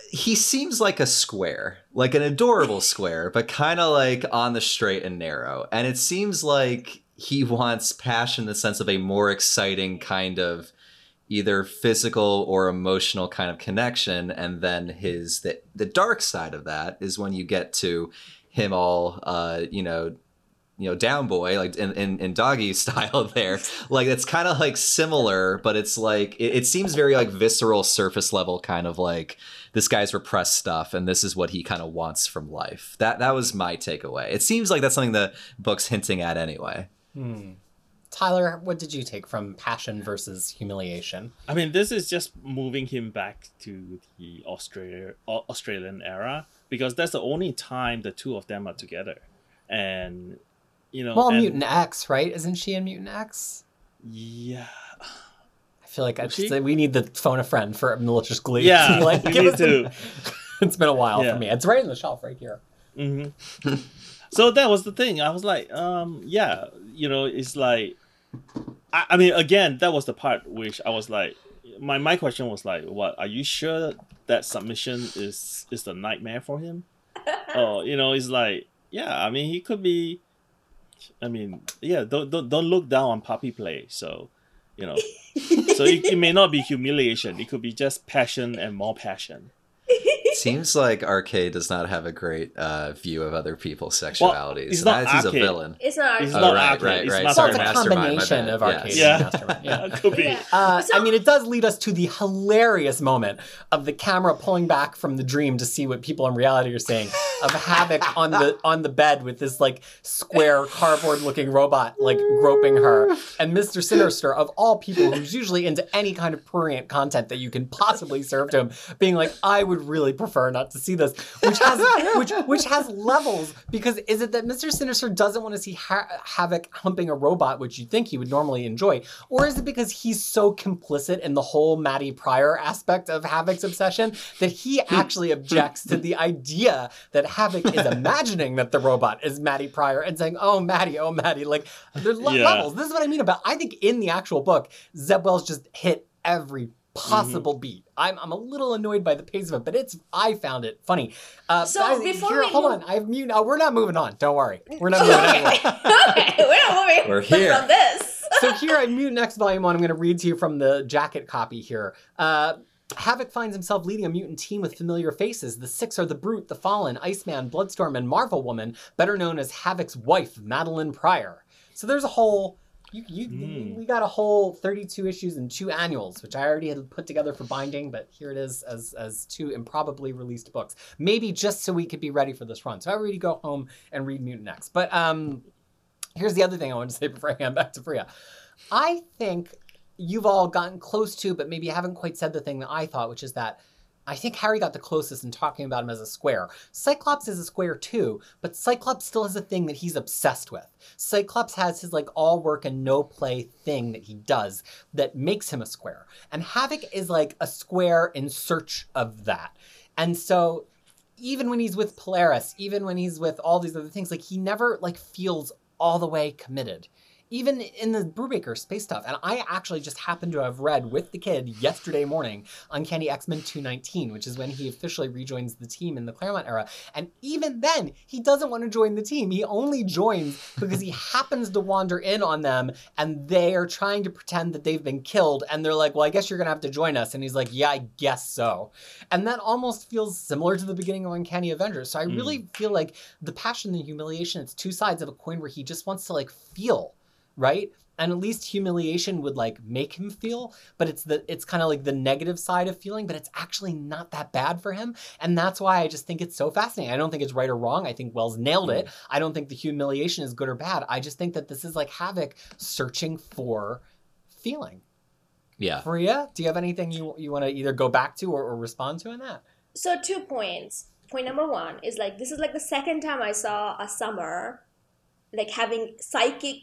he seems like a square, like an adorable square, but kind of like on the straight and narrow. And it seems like he wants passion in the sense of a more exciting kind of either physical or emotional kind of connection and then his the, the dark side of that is when you get to him all uh you know you know down boy like in in, in doggy style there. Like it's kind of like similar but it's like it, it seems very like visceral surface level kind of like this guy's repressed stuff and this is what he kind of wants from life. That that was my takeaway. It seems like that's something the book's hinting at anyway. Hmm. Tyler, what did you take from passion versus humiliation? I mean, this is just moving him back to the Australia Australian era because that's the only time the two of them are together, and you know. Well, and- Mutant X, right? Isn't she in Mutant X? Yeah. I feel like I just, we need to phone a friend for Malicious Glee. Yeah, like, we give need the- to. it's been a while Yeah. for me. It's right in the shelf right here. hmm so that was the thing. I was like, um, yeah, you know, it's like, I, I mean, again, that was the part which I was like, my my question was like, what? Are you sure that submission is is the nightmare for him? oh, you know, it's like, yeah. I mean, he could be. I mean, yeah. Don't don't don't look down on puppy play. So, you know, so it, it may not be humiliation. It could be just passion and more passion. Seems like Arcade does not have a great uh, view of other people's sexualities. it's So not that- he's a villain. It's not. It's Oh, not right, arcade. right, it's not Sorry, it's a combination bad. of Yes. arcade Yeah. and mastermind. Yeah. could be. Yeah. Uh, So- I mean, it does lead us to the hilarious moment of the camera pulling back from the dream to see what people in reality are saying. Of Havoc on the on the bed with this like square cardboard looking robot like groping her, and Mister Sinister of all people who's usually into any kind of prurient content that you can possibly serve to him, being like, I would really prefer not to see this, which has which which has levels because is it that Mister Sinister doesn't want to see ha- Havoc humping a robot, which you think he would normally enjoy, or is it because he's so complicit in the whole Maddie Pryor aspect of Havoc's obsession that he actually objects to the idea that Havoc is imagining that the robot is Maddie Pryor and saying, "Oh, Maddie, oh, Maddie." Like there's le- Yeah. levels. This is what I mean about. I think in the actual book, Zeb Wells just hit every possible beat. I'm, I'm a little annoyed by the pace of it, but it's I found it funny. Uh, So guys, before here, we hold move- on, I've mute. No, we're not moving on. Don't worry, we're not moving anywhere. okay, we're not moving We're here. from this. so here I Mutant X volume one. I'm going to read to you from the jacket copy here. Uh, Havoc finds himself leading a mutant team with familiar faces. The six are the Brute, the Fallen, Iceman, Bloodstorm, and Marvel Woman, better known as Havoc's wife, Madelyne Pryor. So there's a whole. You, you, Mm. We got a whole 32 issues and two annuals, which I already had put together for binding, but here it is as as two improbably released books. Maybe just so we could be ready for this run. So I already go home and read Mutant X. But um, here's the other thing I want to say before I hand back to Priya. I think you've all gotten close to, but maybe haven't quite said the thing that I thought, which is that I think Harry got the closest in talking about him as a square. Cyclops is a square too, but Cyclops still has a thing that he's obsessed with. Cyclops has his like all work and no play thing that he does that makes him a square. And Havoc is like a square in search of that. And so even when he's with Polaris, even when he's with all these other things, like he never like feels all the way committed. Even in the Brubaker space stuff. And I actually just happened to have read with the kid yesterday morning Uncanny X-Men 219, which is when he officially rejoins the team in the Claremont era. And even then, he doesn't want to join the team. He only joins because he happens to wander in on them and they are trying to pretend that they've been killed. And they're like, well, I guess you're going to have to join us. And he's like, yeah, I guess so. And that almost feels similar to the beginning of Uncanny Avengers. So I hmm. really feel like the passion and the humiliation, it's two sides of a coin where he just wants to like feel, right? And at least humiliation would like make him feel, but it's the it's kind of like the negative side of feeling, but it's actually not that bad for him. And that's why I just think it's so fascinating. I don't think it's right or wrong. I think Wells nailed it. Mm. I don't think the humiliation is good or bad. I just think that this is like Havoc searching for feeling. Yeah. Maria, do you have anything you you want to either go back to or, or respond to in that? So two points. Point number one is like this is like the second time I saw a summer like having psychic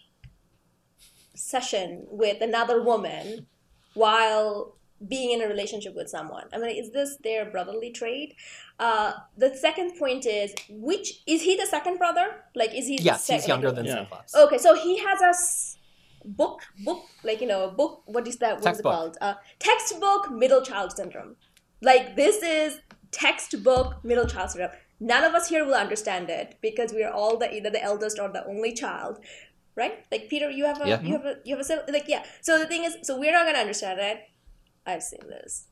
session with another woman while being in a relationship with someone. I mean, is this their brotherly trait? Uh, the second point is which is he the second brother? Like, is he? the Yes, he's sec- younger than Yeah. Cyclops. Okay, so he has a s- book, book, like you know, a book. What is that? What's it called? Uh, textbook middle child syndrome. Like this is textbook middle child syndrome. None of us here will understand it because we are all the either the eldest or the only child, right? Like Peter, you have a Yeah. you have a you have a like yeah. So the thing is, so we're not gonna understand it. I've seen this.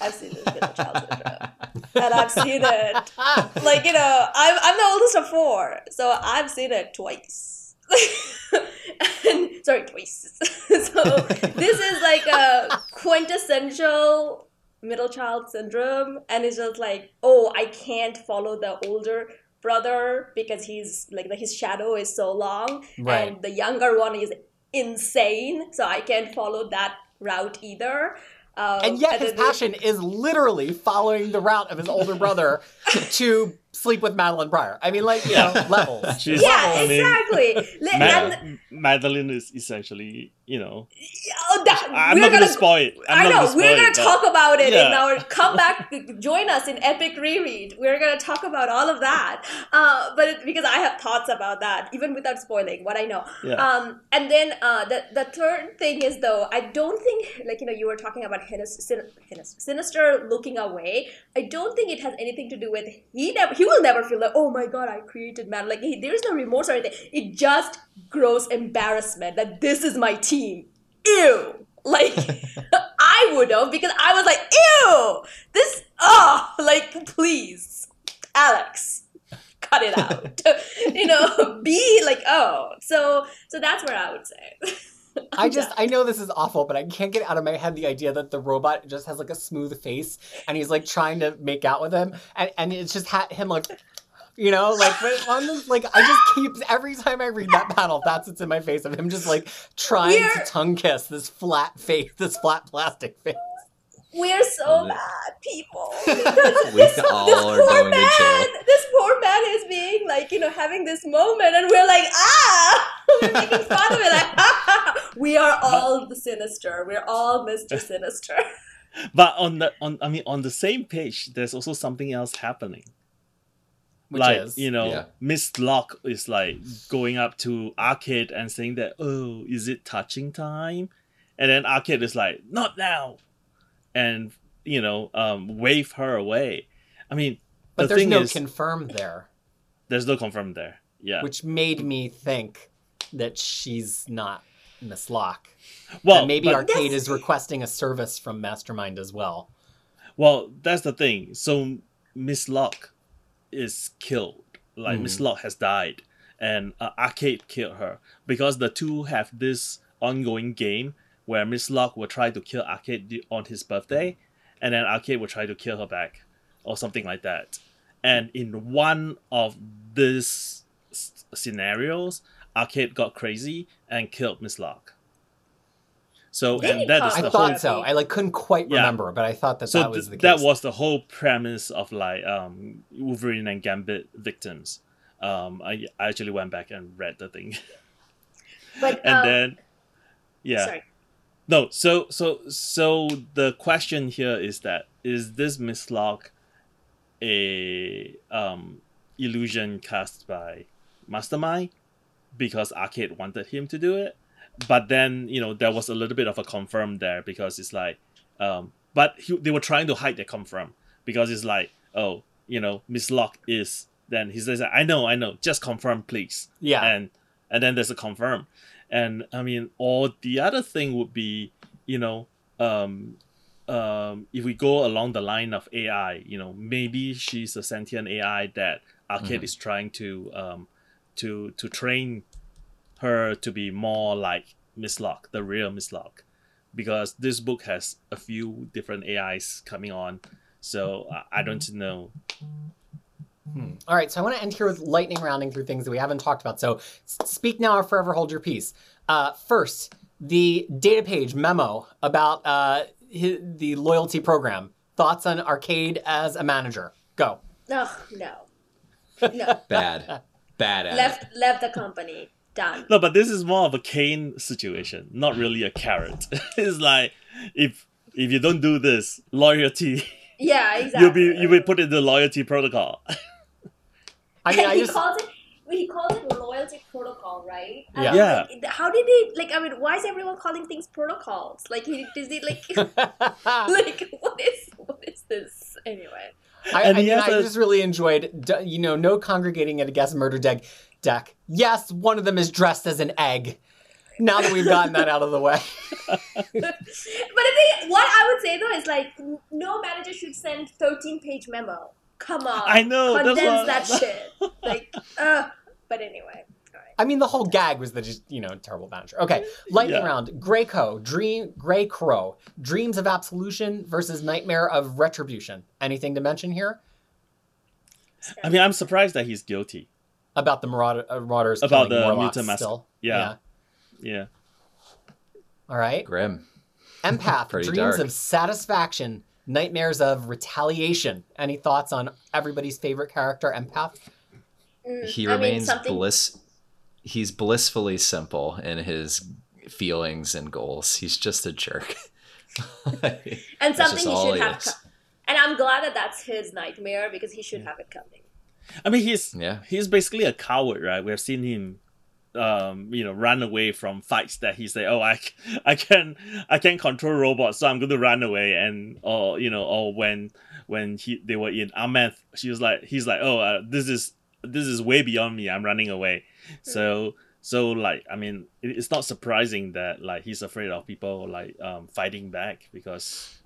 I've seen this middle child syndrome, and I've seen it like you know I'm, I'm the oldest of four so i've seen it twice and sorry twice so this is like a quintessential middle child syndrome and it's just like oh i can't follow the older brother because he's like his shadow is so long Right. and the younger one is insane so i can't follow that route either um, And yet his then there's- passion is literally following the route of his older brother to sleep with Madelyne Pryor. I mean, like, you know, levels. She's- yeah I mean, exactly Li- Ma- Madelyne is essentially, you know, Oh, that, I'm we're not gonna, gonna spoil it. I'm I know gonna we're gonna talk about it in our come back, join us in epic reread. We're gonna talk about all of that, uh, but it, because I have thoughts about that, even without spoiling what I know. Yeah. Um, and then uh, the the third thing is though I don't think like you know you were talking about Hinis, Sin, Hinis, sinister looking away. I don't think it has anything to do with he never he will never feel like oh my god I created man like he, there is no remorse or anything. It just gross embarrassment that this is my team. Ew. Like I would have because I was like ew this oh like please Alex cut it out you know be like oh so so that's where I would say. I just, I know this is awful, but I can't get out of my head the idea that the robot just has like a smooth face and he's like trying to make out with him. And, and it's just ha- him like, You know, like this, like I just keep every time I read that panel, that's what's in my face of him just like trying to We're- tongue kiss this flat face, this flat plastic face. We're so bad people. We this, all this are poor going man, jail. this poor man is being like, you know, having this moment, and we're like, ah, we're making fun of it. Like, ah, we are all the sinister. We're all Mr. Sinister. But on the on I mean on the same page, there's also something else happening. Which like is you know, Yeah. Miss Locke is like going up to Arcade and saying that, "Oh, is it touching time?" And then Arcade is like, "Not now," and you know, um, wave her away. I mean, but the there's thing no is, confirmed there, there's no confirmed there. Yeah. which made me think that she's not Miss Locke. well, and maybe Arcade That's- is requesting a service from Mastermind as well. Well, that's the thing. So Miss Locke is killed. Like Miss Locke has died, and uh, Arcade killed her because the two have this ongoing game where Miss Locke will try to kill Arcade on his birthday, and then Arcade will try to kill her back, or something like that. And in one of these s- scenarios, Arcade got crazy and killed Miss Locke. So They and that is caught I the the whole thought so. I like couldn't quite Yeah. remember, but I thought that so that was th- the case. that was the whole premise of like um Wolverine and Gambit victims. Um, I, I actually went back and read the thing, But and um, then yeah, sorry. No. So so so the question here is that is this Miss Locke a um illusion cast by Mastermind because Arcade wanted him to do it, but then you know there was a little bit of a confirm there because it's like um but he, they were trying to hide the confirm because it's like oh you know Miss Locke is then he says I know I know just confirm please yeah. and and then there's a confirm and i mean or the other thing would be you know um um if we go along the line of ai you know maybe she's a sentient ai that arcade Mhm. is trying to um to to train her to be more like miss locke the real miss locke. Because this book has a few different ais coming on. So I, I don't know Hmm. All right, so I want to end here with lightning rounding through things that we haven't talked about. So speak now or forever hold your peace. Uh, first, the data page memo about uh, hi- the loyalty program. Thoughts on Arcade as a manager? Go. Oh, no. No. Bad. Bad at left it. left the company. Done. No, but this is more of a cane situation, not really a carrot. it's like if if you don't do this, loyalty, Yeah, exactly. you'll be you'll be put in the loyalty protocol. I mean, I he just calls it he calls it loyalty protocol, right? Yeah. I'm Yeah. like, how did they like? I mean, why is everyone calling things protocols? Like, he, does he like like what is what is this anyway? I, I And he mean, has I a- just really enjoyed, you know, no congregating at a guest murder deck. Deck. Yes, one of them is dressed as an egg. Now that we've gotten that out of the way. But the thing, what I would say though is like, no manager should send thirteen page memo. Come on, I know, condense what- that shit. Like, uh, but anyway, all right. I mean, the whole gag was that just, you know, terrible manager. Okay, lightning Yeah. round. Greycrow Dream. Greycrow. Dreams of absolution versus nightmare of retribution. Anything to mention here I mean, I'm surprised that he's guilty. about the marauder, uh, marauders About the Morlocks mutant mas- still? Yeah. Yeah. All right. Grim. Empath. Dreams dark. of satisfaction. Nightmares of retaliation. Any thoughts on everybody's favorite character, Empath? Mm, He I mean, remains something- bliss. He's blissfully simple in his feelings and goals. He's just a jerk. and something he should he have. Co- and I'm glad that that's his nightmare because he should have it coming. I mean, he's Yeah. he's basically a coward, right? We've seen him, um, you know, run away from fights that he say, "Oh, I, I can, I can control robots, so I'm going to run away." And or you know, or when when he they were in Amath, she was like, he's like, "Oh, uh, this is this is way beyond me. I'm running away." So so like, I mean, it, it's not surprising that like he's afraid of people like um fighting back because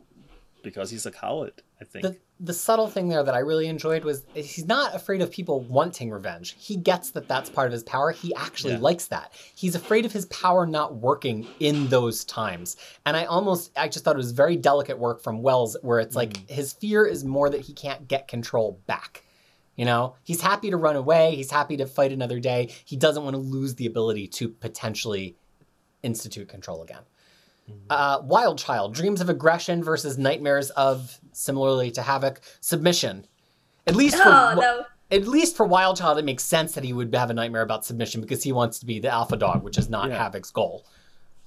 because he's a coward. I think. The, the subtle thing there that I really enjoyed was he's not afraid of people wanting revenge. He gets that that's part of his power. He actually Yeah. likes that. He's afraid of his power not working in those times. And I almost, I just thought it was very delicate work from Wells where it's like Mm. his fear is more that he can't get control back. You know, he's happy to run away. He's happy to fight another day. He doesn't want to lose the ability to potentially institute control again. Uh, Wild Child dreams of aggression versus nightmares of similarly to Havoc submission. At least for Oh, no. at least for Wild Child, it makes sense that he would have a nightmare about submission because he wants to be the alpha dog, which is not Yeah. Havoc's goal.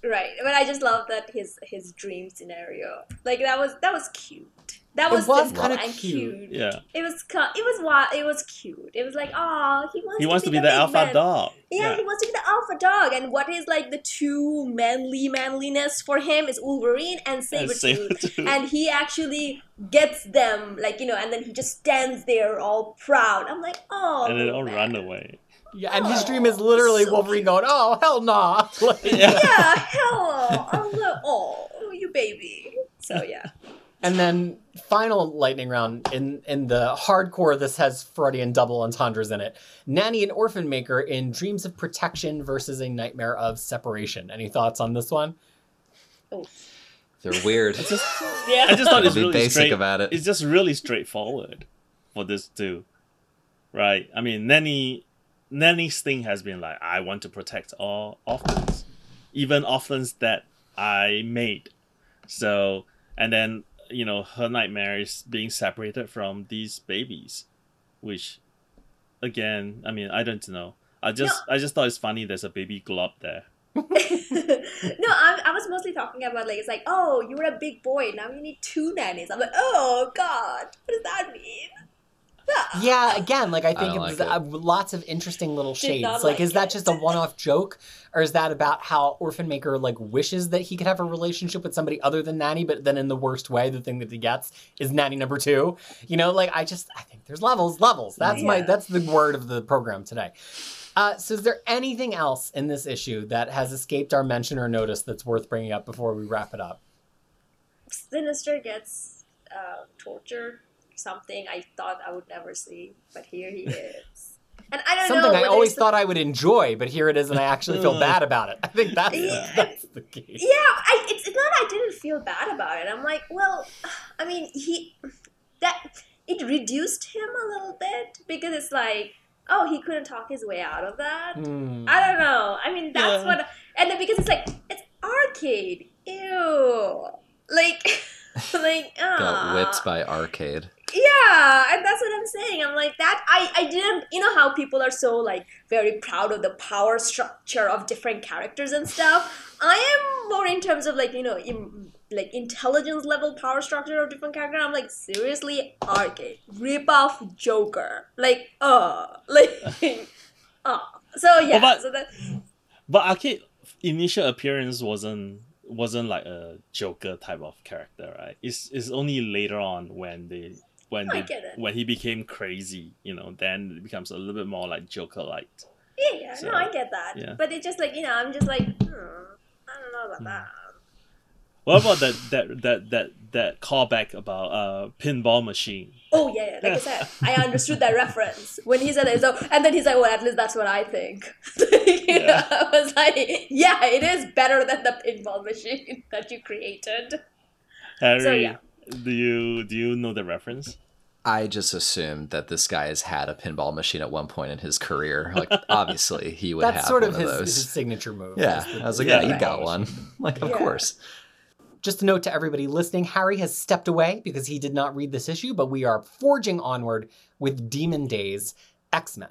Right, but I just love that his his dream scenario. Like that was that was cute. That was, was kinda and cute. Yeah. It was cu- it was wild. It was cute. It was like, oh, he wants. He wants to be the the alpha man. dog. Yeah, he wants to be the alpha dog. And what is like the true manly manliness for him is Wolverine and And Sabretooth. Sabretooth. and he actually gets them, like, you know, and then he just stands there all proud. I'm like, oh. and then all man. run away. Yeah, and his Oh, dream is literally so Wolverine going, "Oh hell nah!" Like- Yeah. Yeah, hello. I'm like, oh, you baby. So, yeah. And then final lightning round in in the hardcore. This has Freudian double entendres in it. Nanny and Orphan Maker in Dreams of Protection versus a Nightmare of Separation. Any thoughts on this one? They're weird. It's just, Yeah. I just thought it's Be really basic straight. about it. It's just really straightforward for this too, right? I mean, Nanny, Nanny's thing has been like, I want to protect all orphans, even orphans that I made. So, and then you know, her nightmare is being separated from these babies, which, again, I mean, I don't know. I just, I just thought it's funny. There's a baby glob there. no, I, I was mostly talking about like it's like, oh, you were a big boy, now you need two nannies. I'm like, oh god, what does that mean? Ah. Yeah, again, like I think don't it was like it. uh, lots of interesting little Did shades. Like, like is that just a one-off joke, or is that about how Orphan Maker like wishes that he could have a relationship with somebody other than Nanny, but then in the worst way, the thing that he gets is Nanny number two. You know, like I just I think there's levels, levels. That's my that's the word of the program today. Uh, so, is there anything else in this issue that has escaped our mention or notice that's worth bringing up before we wrap it up? Sinister gets uh, tortured. Something I thought I would never see, but here he is. And I don't Something know. Something I always thought I would enjoy, but here it is, and I actually feel bad about it. I think that's Yeah. that's the key. Yeah, I, it's, it's not. I didn't feel bad about it. I'm like, well, I mean, he that it reduced him a little bit because it's like, oh, he couldn't talk his way out of that. Hmm. I don't know. I mean, that's Yeah. what. And then because it's like it's arcade. Ew. Like, like, Got ah. whipped by arcade. Yeah, and that's what I'm saying. I'm like that. I I didn't. You know how people are so like very proud of the power structure of different characters and stuff. I am more in terms of like you know in, like intelligence level power structure of different characters. I'm like seriously arcade rip off Joker. Like uh like uh. So yeah. but- so that But Arcade initial appearance wasn't wasn't like a Joker type of character, right? It's it's only later on when they when they when he became crazy, you know, then it becomes a little bit more like Joker like. yeah, yeah. So, no, I get that. yeah. But it's just like you know, I'm just like hmm, I don't know about Hmm. that. What about that that that that that callback about uh pinball machine? Oh yeah, yeah, like I said, I understood that reference when he said it. So, and then he's like, "Well, at least that's what I think." You know, Yeah. I was like, "Yeah, it is better than the pinball machine that you created." Harry, yeah. Do you do you know the reference? I just assumed that this guy has had a pinball machine at one point in his career. Like, obviously, he would That's have sort one of of his, those. his signature move. yeah, the- I was like, Yeah. yeah, you got one. Like, of Yeah. course. Just a note to everybody listening Harry has stepped away because he did not read this issue, but we are forging onward with Demon Days X Men.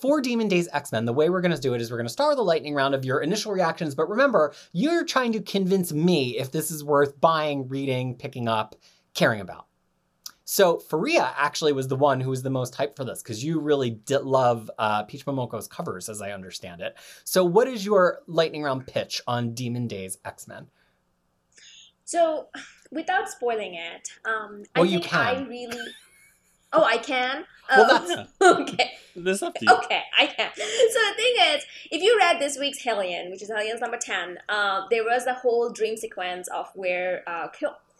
For Demon Days X Men, the way we're going to do it is we're going to start with a lightning round of your initial reactions. But remember, you're trying to convince me if this is worth buying, reading, picking up, caring about. So Faria actually was the one who was the most hyped for this because you really did love uh, Peach Momoko's covers, as I understand it. So, what is your lightning round pitch on Demon Days X Men? So, without spoiling it, um, Well, I think I really. Oh, I can. Well, Oh, that's- okay. That's up to you. Okay, I can. So the thing is, if you read this week's Hellion, which is Hellions number 10, uh, there was a whole dream sequence of where uh,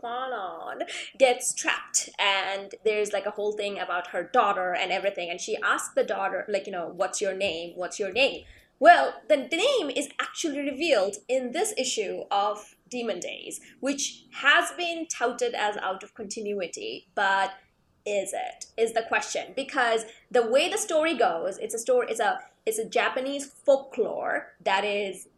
Kwannon gets trapped, and there's like a whole thing about her daughter and everything, and she asks the daughter, like, you know, what's your name? What's your name? Well, the name is actually revealed in this issue of Demon Days, which has been touted as out of continuity, but is it? Is the question because the way the story goes, it's a story. It's a it's a Japanese folklore that is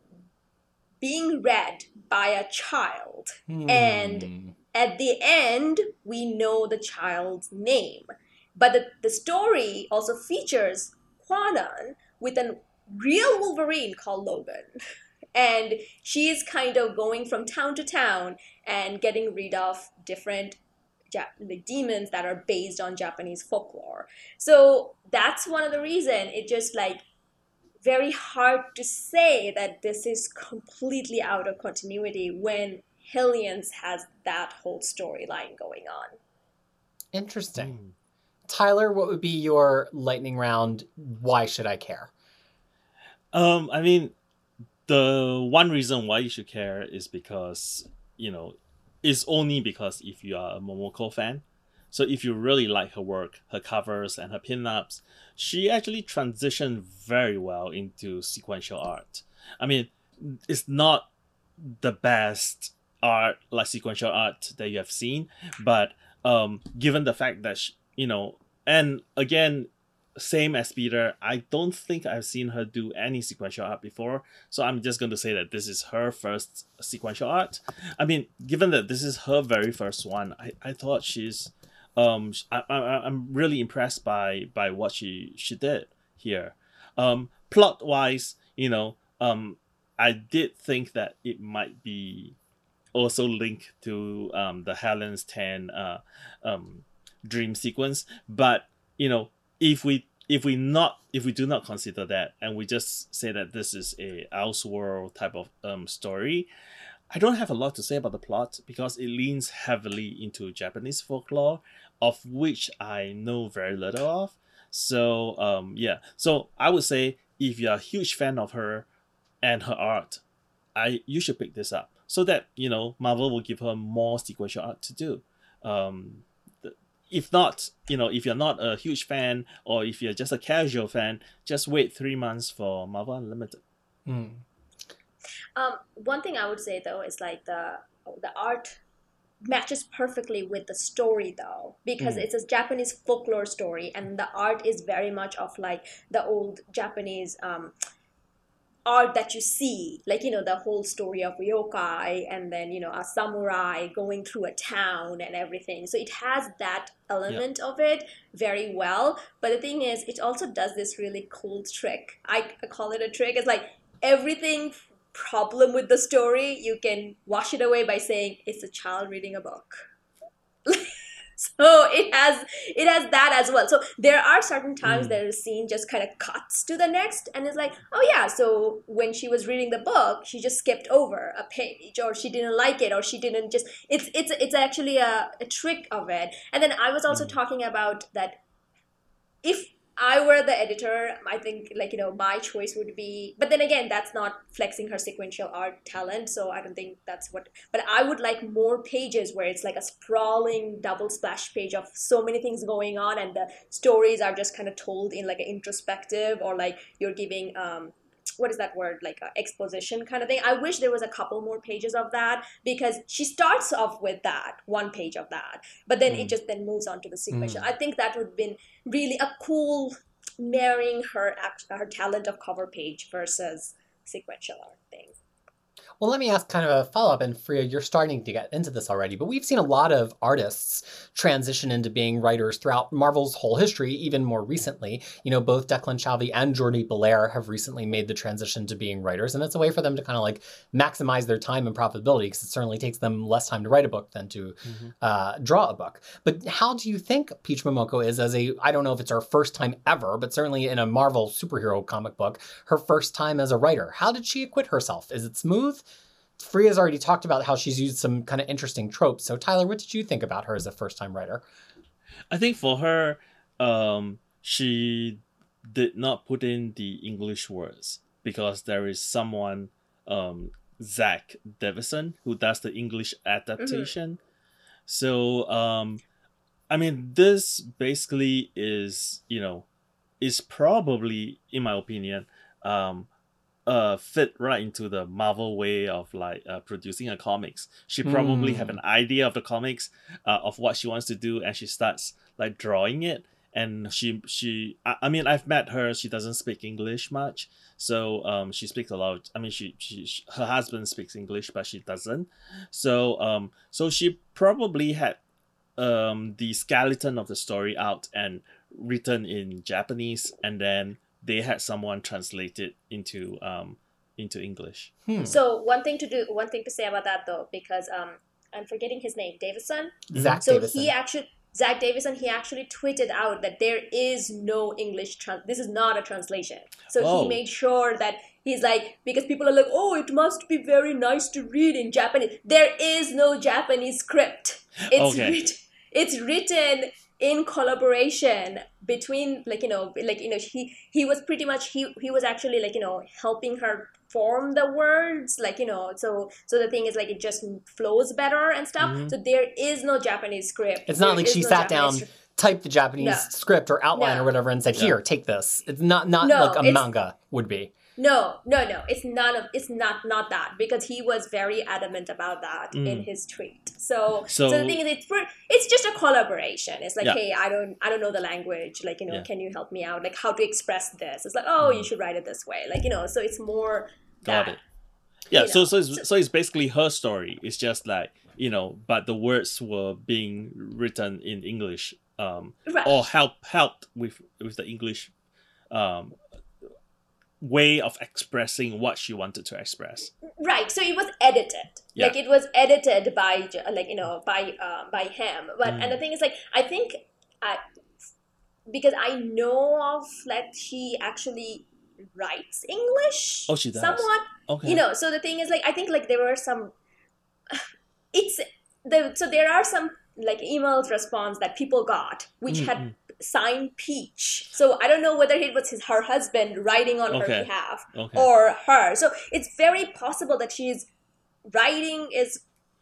being read by a child, and Hmm. at the end we know the child's name. But the, the story also features Kwannon with a real Wolverine called Logan. And she's kind of going from town to town and getting rid of different like demons that are based on Japanese folklore. So that's one of the reason it just like very hard to say that this is completely out of continuity when Hellions has that whole storyline going on. Interesting. Tyler, what would be your lightning round? Why should I care? Um, I mean, the one reason why you should care is because you know, it's only because if you are a Momoko fan. So if you really like her work, her covers and her pinups, she actually transitioned very well into sequential art. I mean, it's not the best art like sequential art that you have seen, but um, given the fact that she, you know, and again, same as Peter, I don't think I've seen her do any sequential art before. So I'm just going to say that this is her first sequential art. I mean, given that this is her very first one, I, I thought she's um I, I I'm really impressed by by what she she did here. Um plot wise, you know, um I did think that it might be also linked to um the Hellions 10 uh um dream sequence, but you know, if we if we not if we do not consider that and we just say that this is a Elseworld type of um story, I don't have a lot to say about the plot because it leans heavily into Japanese folklore, of which I know very little of. So um yeah, so I would say if you're a huge fan of her and her art, I you should pick this up so that you know Marvel will give her more sequential art to do. Um, if not, you know, if you're not a huge fan or if you're just a casual fan, just wait three months for Marvel Unlimited. Hmm. Um, one thing I would say though is like the the art matches perfectly with the story though because Mm. it's a Japanese folklore story and the art is very much of like the old Japanese um, art that you see like you know the whole story of yokai and then you know a samurai going through a town and everything. So it has that element of it very well. But the thing is it also does this really cool trick. I I call it a trick. It's like everything problem with the story you can wash it away by saying it's a child reading a book so it has it has that as well so there are certain times Mm. that the scene just kind of cuts to the next and it's like oh yeah so when she was reading the book she just skipped over a page or she didn't like it or she didn't just it's it's it's actually a, a trick of it and then i was also Mm. talking about that if I were the editor, I think like you know my choice would be. But then again, that's not flexing her sequential art talent, so I don't think that's what. But I would like more pages where it's like a sprawling double splash page of so many things going on, and the stories are just kind of told in like an introspective or like you're giving um what is that word like a exposition kind of thing i wish there was a couple more pages of that because she starts off with that one page of that but then it Mm. just then moves on to the sequential Mm. i think that would have been really a cool marrying her act, her talent of cover page versus sequential art thing Well, let me ask kind of a follow up. And Freya, you're starting to get into this already, but we've seen a lot of artists transition into being writers throughout Marvel's whole history, even more recently. You know, both Declan Shalvey and Jordie Bellaire have recently made the transition to being writers, and it's a way for them to kind of like maximize their time and profitability because it certainly takes them less time to write a book than to uh, draw a book. But how do you think Peach Momoko is as a, I don't know if it's her first time ever, but certainly in a Marvel superhero comic book, her first time as a writer? How did she acquit herself? Is it smooth? Freya's already talked about how she's used some kind of interesting tropes. So, Tyler, what did you think about her as a first time writer? I think for her, um, she did not put in the English words because there is someone, um, Zack Davisson, who does the English adaptation. So, um, I mean, this basically is, you know, is probably, in my opinion, um, uh fit right into the Marvel way of like uh, producing a comics. She probably have Hmm. an idea of the comics, uh, of what she wants to do, and she starts like drawing it. And she she I, I mean I've met her. She doesn't speak English much, so um she speaks a lot. Of, I mean she, she she her husband speaks English, but she doesn't. So um so she probably had um the skeleton of the story out and written in Japanese, and then they had someone translate it into um into English. Hmm. So one thing to do, one thing to say about that though, because um, I'm forgetting his name, Davisson. Zack So Davisson. he actually, Zack Davisson, he actually tweeted out that there is no English. Trans- this is not a translation. So Oh. he made sure that he's like because people are like, oh, it must be very nice to read in Japanese. There is no Japanese script. It's Okay. writ- it's written in collaboration between like you know like you know he he was pretty much he he was actually like you know helping her form the words like you know so so the thing is like it just flows better and stuff Mhm. so there is no japanese script It's not There like she no sat Japanese down, stri- typed the Japanese No. script or outline No. or whatever, and said, Yeah. "Here, take this." It's not not No, like a manga would be. No no no it's none of it's not not that because he was very adamant about that in Mm. his tweet so, So- so the thing is it's for, it's just a collaboration it's like Yeah. hey i don't i don't know the language like you know Yeah. can you help me out like how to express this it's like oh you Mm. should write it this way like you know so it's more Got that it. Yeah, you so know, so it's, so it's basically her story. It's just like you know, but the words were being written in English, um, right or help helped with with the English, um, way of expressing what she wanted to express. right so it was edited Yeah. like it was edited by like you know by uh, by him but Mm. and the thing is like i think i because i know of that she actually writes english Oh, she does. somewhat Okay. you know so the thing is like i think like there were some it's the so there are some like emails response that people got which Mm, had mm. Signed peach so i don't know whether it was his her husband writing on her behalf okay. or her. So it's very possible that she's writing is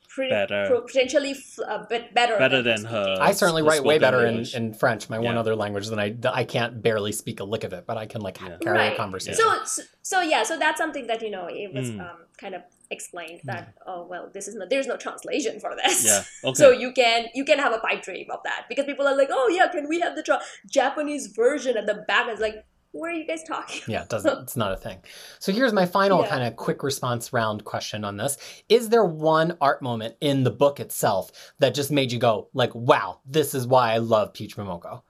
pretty Better. pro- potentially f- a bit better. Better than than her. I certainly write way better in, in French, my one other language, than I I can't barely speak a lick of it, but I can like Yeah. carry a conversation. So, so so yeah, so that's something that you know it was Mm. um, kind of explained that oh well this is not there's no translation for this. Yeah. Okay. So you can you can have a pipe dream of that because people are like oh yeah can we have the tra- Japanese version at the back? It's like what are you guys talking? Yeah, it doesn't. It's not a thing. So here's my final Yeah. kind of quick response round question on this: Is there one art moment in the book itself that just made you go like, "Wow, this is why I love Peach Momoko"?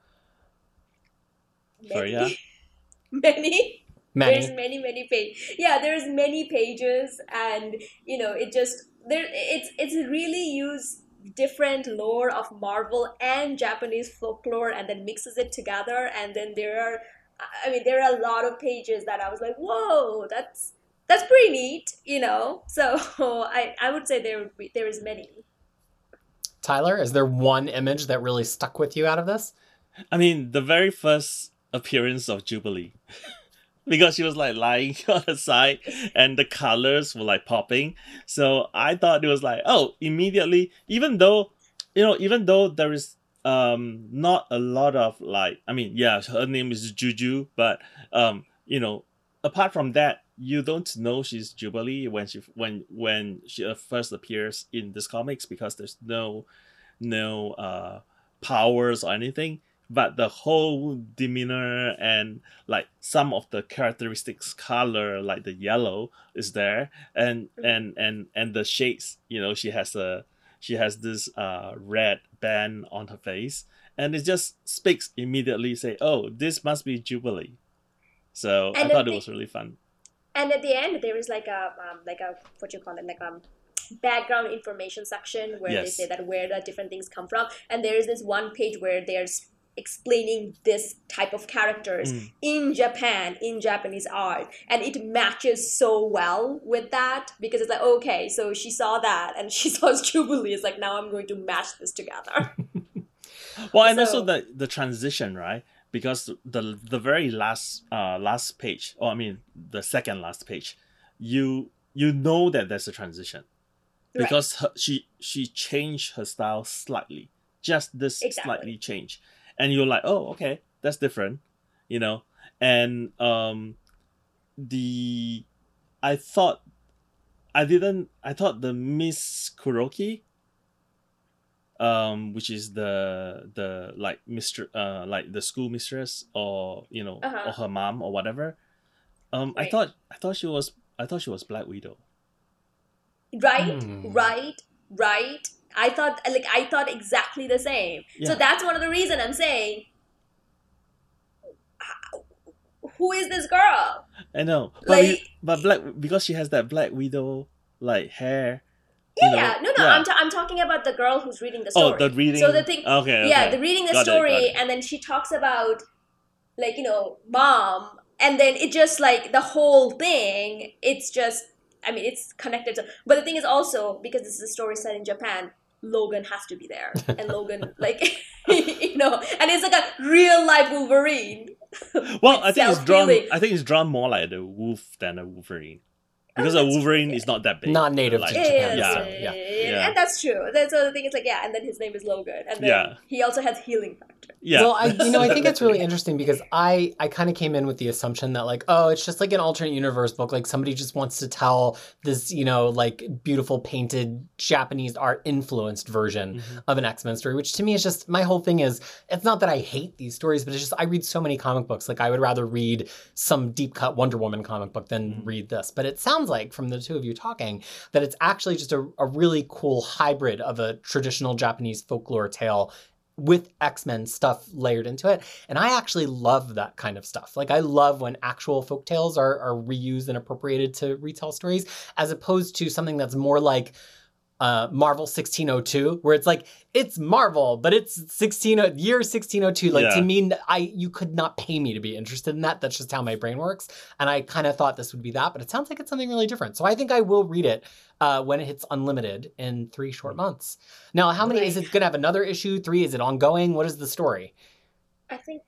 Sorry, yeah? many. Many. There's many, many pages. Yeah, there's many pages, and you know, it just there. It's it's really used different lore of Marvel and Japanese folklore, and then mixes it together. And then there are, I mean, there are a lot of pages that I was like, whoa, that's that's pretty neat, you know. So I I would say there would be, there is many. Tyler, is there one image that really stuck with you out of this? I mean, the very first appearance of Jubilee. because she was like lying on her side and the colors were like popping. So I thought it was like, oh, immediately, even though, you know, even though there is um not a lot of like I mean, yeah, her name is Juju, but um, you know, apart from that, you don't know she's Jubilee when she when when she uh, first appears in this comics because there's no no uh powers or anything but the whole demeanor and like some of the characteristics color like the yellow is there. And and and and the shades you know she has a she has this uh red band on her face. And it just speaks immediately say oh this must be jubilee. So i And the thought it was really fun. And at the end, there is like a um, like a what you call it like a background information section where they say that where the different things come from, and there is this one page where they're s- explaining this type of characters Mm. in Japan in Japanese art, and it matches so well with that because it's like okay, so she saw that and she saw Jubilee. It's like now I'm going to match this together. Well, and also the the transition, right? Because the the very last uh last page, or I mean the second last page, you you know that there's a transition Right. because her, she she changed her style slightly, just this Exactly. slightly change, and you're like, oh, okay, that's different, you know, and um, the I thought I didn't I thought the Miss Kuroki um which is the the like Mr. uh like the school mistress or you know Uh-huh. or her mom or whatever um I thought I thought she was I thought she was Black Widow right Hmm. right right i thought like i thought exactly the same so that's one of the reason i'm saying who is this girl I know but, we- but Black because she has that Black Widow like hair yeah, you know, yeah. no no yeah. I'm, ta- I'm talking about the girl who's reading the story. oh story the reading so the thing okay, yeah okay. the reading the Got it, story it. and then she talks about like you know mom and then it just like the whole thing it's just i mean it's connected to but the thing is also because this is a story set in japan logan has to be there. And logan like you know and it's like a real life wolverine. Well I think it's drawn. I think it's drawn more like a wolf than a Wolverine because a Wolverine true. is not that big Not native to like, yeah, Japan, yeah, so, yeah, yeah. Yeah. and that's true. That's so the thing is like yeah, and then his name is Logan, and then Yeah. he also has healing factor. yeah Well, I, you know, I think it's really interesting because I, I kind of came in with the assumption that like, oh, it's just like an alternate universe book. Like somebody just wants to tell this, you know, like beautiful painted Japanese art influenced version Mhm. of an X Men story. Which to me is just my whole thing is it's not that I hate these stories, but it's just I read so many comic books. Like I would rather read some deep cut Wonder Woman comic book than Mhm. read this. But it sounds like from the two of you talking that it's actually just a, a really cool hybrid of a traditional Japanese folklore tale with X-Men stuff layered into it. And I actually love that kind of stuff. Like I love when actual folk tales are, are reused and appropriated to retell stories, as opposed to something that's more like uh, Marvel 1602, where it's like it's Marvel, but it's 16 year 1602. Like to Yeah. me, I you could not pay me to be interested in that. That's just how my brain works. And I kind of thought this would be that, but it sounds like it's something really different. So I think I will read it uh, when it hits unlimited in three short months. Now, how many is it going to have another issue? Three? Is it ongoing? What is the story? I think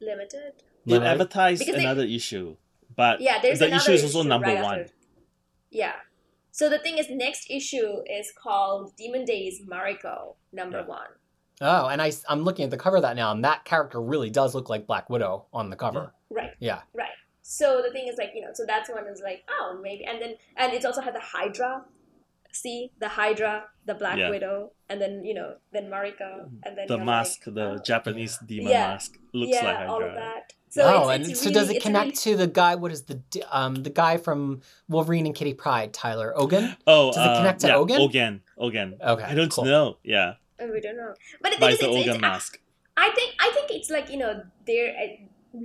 limited. They Limited? advertised Because they- another issue, but Yeah, there's the another issue is also number right one. after. Yeah. So the thing is, next issue is called Demon Days Mariko number Yeah. one. Oh, and I, I'm looking at the cover of that now, and that character really does look like Black Widow on the cover. Right. Yeah. Right. So the thing is, like you know, so that's one is like, oh, maybe, and then and it also had the Hydra. See the Hydra, the Black Yeah. Widow, and then you know, then Mariko, and then The mask, like, the oh. Japanese demon Yeah. mask, looks yeah, like all of Hydra. that. So oh, it's, and it's so really, does it connect really- to the guy? What is the um the guy from Wolverine and Kitty Pryde, Tyler Ogun? Oh, Does it uh, connect to yeah, Ogun? Ogun, Ogun. Okay, I don't cool. know. Yeah, Oh, we don't know, but the thing it's is, the it's, Ogun it's, mask. I think I think it's like you know there uh,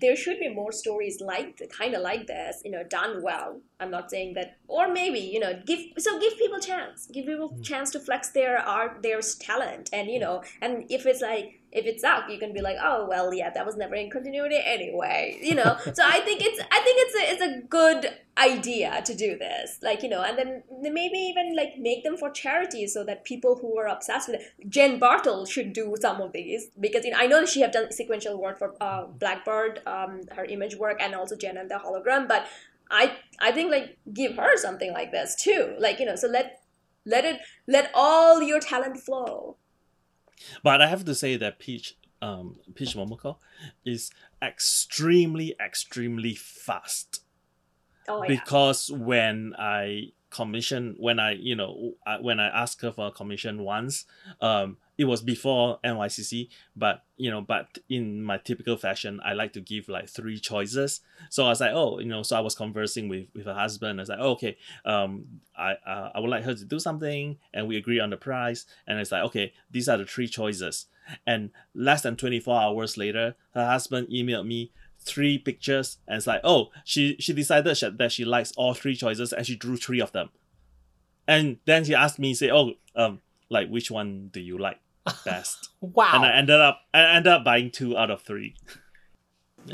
there should be more stories like kind of like this you know done well. I'm not saying that, or maybe you know give so give people chance, give people Mm. chance to flex their art, their talent, and you know, and if it's like if it's out, you can be like, oh well, yeah, that was never in continuity anyway, you know. so I think it's I think it's a it's a good idea to do this, like you know, and then maybe even like make them for charity so that people who are obsessed with it, Jen Bartel should do some of these because you know I know that she have done sequential work for uh, Blackbird, um, her image work, and also Jem and the hologram, but I I think like give her something like this too, like you know, so let let it let all your talent flow. But I have to say that Peach, um, Peach Momoko, is extremely, extremely fast. Oh yeah, because when I commission, when I you know I, when I asked her for a commission once, um, it was before NYCC, but you know, but in my typical fashion, I like to give like three choices. So I was like, oh, you know, so I was conversing with with her husband. I was like, oh, okay, um, I uh, I would like her to do something, and we agree on the price. And it's like, okay, these are the three choices. And less than twenty four hours later, her husband emailed me three pictures and it's like oh she she decided that she likes all three choices and she drew three of them and then she asked me say oh um like which one do you like best Wow. and i ended up i ended up buying two out of three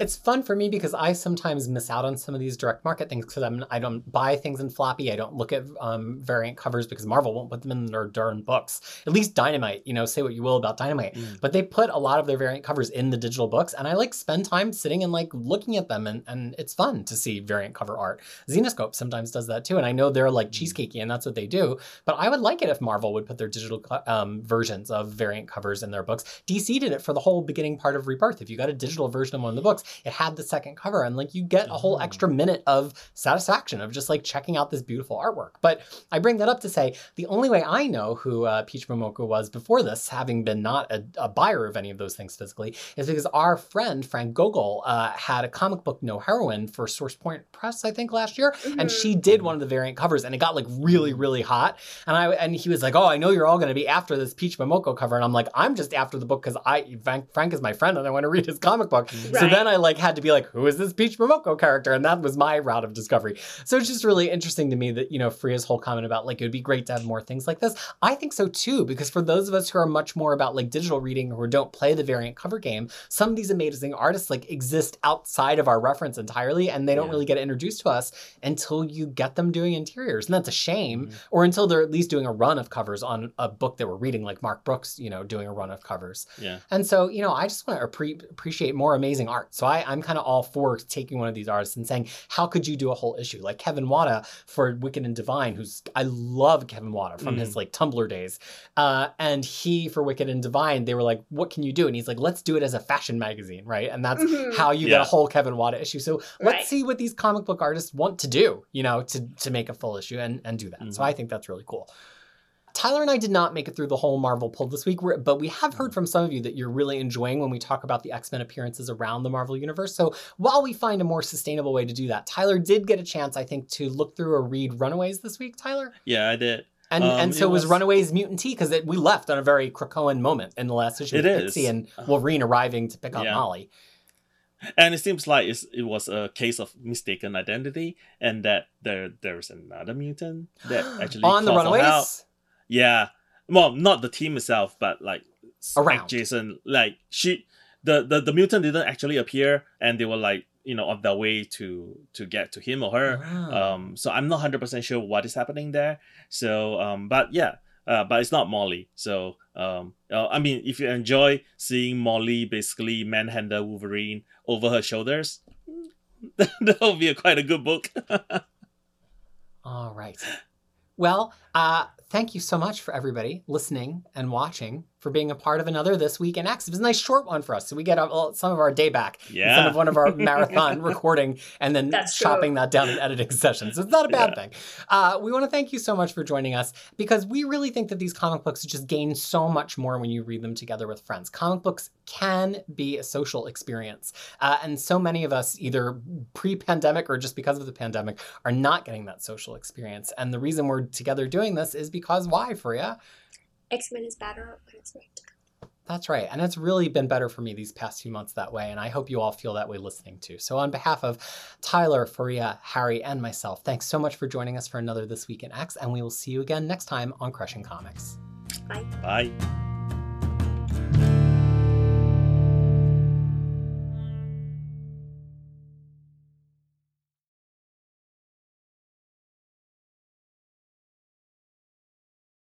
It's fun for me because I sometimes miss out on some of these direct market things because I'm I don't buy things in floppy. I don't look at um, variant covers because Marvel won't put them in their darn books. At least Dynamite, you know, say what you will about Dynamite, Mm. but they put a lot of their variant covers in the digital books, and I like spend time sitting and like looking at them, and and it's fun to see variant cover art. Zenescope sometimes does that too, and I know they're like Mm. cheesecakey, and that's what they do. But I would like it if Marvel would put their digital um, versions of variant covers in their books. DC did it for the whole beginning part of Rebirth. If you got a digital version of one of the books, it had the second cover, and like you get a whole Oh. extra minute of satisfaction of just like checking out this beautiful artwork. But I bring that up to say the only way I know who uh, Peach Momoko was before this, having been not a, a buyer of any of those things physically, is because our friend Frank Gogol uh, had a comic book No Heroine for Source Point Press, I think, last year, and Mhm. she did one of the variant covers, and it got like really, really hot. And I and he was like, "Oh, I know you're all going to be after this Peach Momoko cover," and I'm like, "I'm just after the book because I Frank, Frank is my friend and I want to read his comic book." So then I like had to be like, "Who is this Peach Momoko character?" And that was my route of discovery. So it's just really interesting to me that you know Freya's whole comment about like it would be great to have more things like this. I think so too because for those of us who are much more about like digital reading or don't play the variant cover game, some of these amazing artists like exist outside of our reference entirely, and they don't Yeah. really get introduced to us until you get them doing interiors, and that's a shame. Mhm. Or until they're at least doing a run of covers on a book that we're reading, like Mark Brooks, you know, doing a run of covers. Yeah. And so, you know, I just want to appre- appreciate more amazing art. So I, I'm kind of all for taking one of these artists and saying, how could you do a whole issue? Like Kevin Wada for Wicked and Divine, who's, I love Kevin Wada from his like Tumblr days. Uh, and he, for Wicked and Divine, they were like, what can you do? And he's like, let's do it as a fashion magazine, right? And that's Mhm. how you get a whole Kevin Wada issue. So let's Right. see what these comic book artists want to do, you know, to, to make a full issue and, and do that. So Mhm. I think that's really cool. Tyler and I did not make it through the whole Marvel pull this week, but we have heard from some of you that you're really enjoying when we talk about the X Men appearances around the Marvel Universe. So while we find a more sustainable way to do that, Tyler did get a chance, I think, to look through or read Runaways this week, Tyler. Yeah, I did. And Um, and so it was, was- Runaways Mutant Tea because we left on a very Krakoan moment in the last issue It is. Pixie and Wolverine arriving to pick up yeah. Molly. And it seems like it's, it was a case of mistaken identity, and that there there's another mutant that actually on the. Runaways. Yeah, well, not the team itself, but like Around. Jason, like she, the, the the mutant didn't actually appear, and they were like you know on their way to to get to him or her. Wow. Um, so I'm not hundred percent sure what is happening there. So um, but yeah, uh, but it's not Molly. So um, uh, I mean, if you enjoy seeing Molly basically manhandle Wolverine over her shoulders, that would be a, quite a good book. All right. Well, uh, thank you so much for everybody listening and watching for being a part of another This Week in X. It was a nice short one for us. So we get some of our day back instead Yeah. of one of our marathon recording and then That's true. chopping that down in editing sessions. So it's not a bad Yeah. thing. Uh, we want to thank you so much for joining us because we really think that these comic books just gain so much more when you read them together with friends. Comic books can be a social experience. Uh, and so many of us, either pre pandemic or just because of the pandemic, are not getting that social experience. And the reason we're together doing this is because why, Freya? X Men is better when it's right. That's right. And it's really been better for me these past few months that way. And I hope you all feel that way listening too. So, on behalf of Tyler, Freya, Harry, and myself, thanks so much for joining us for another This Week in X. And we will see you again next time on Crushing Comics. Bye. Bye.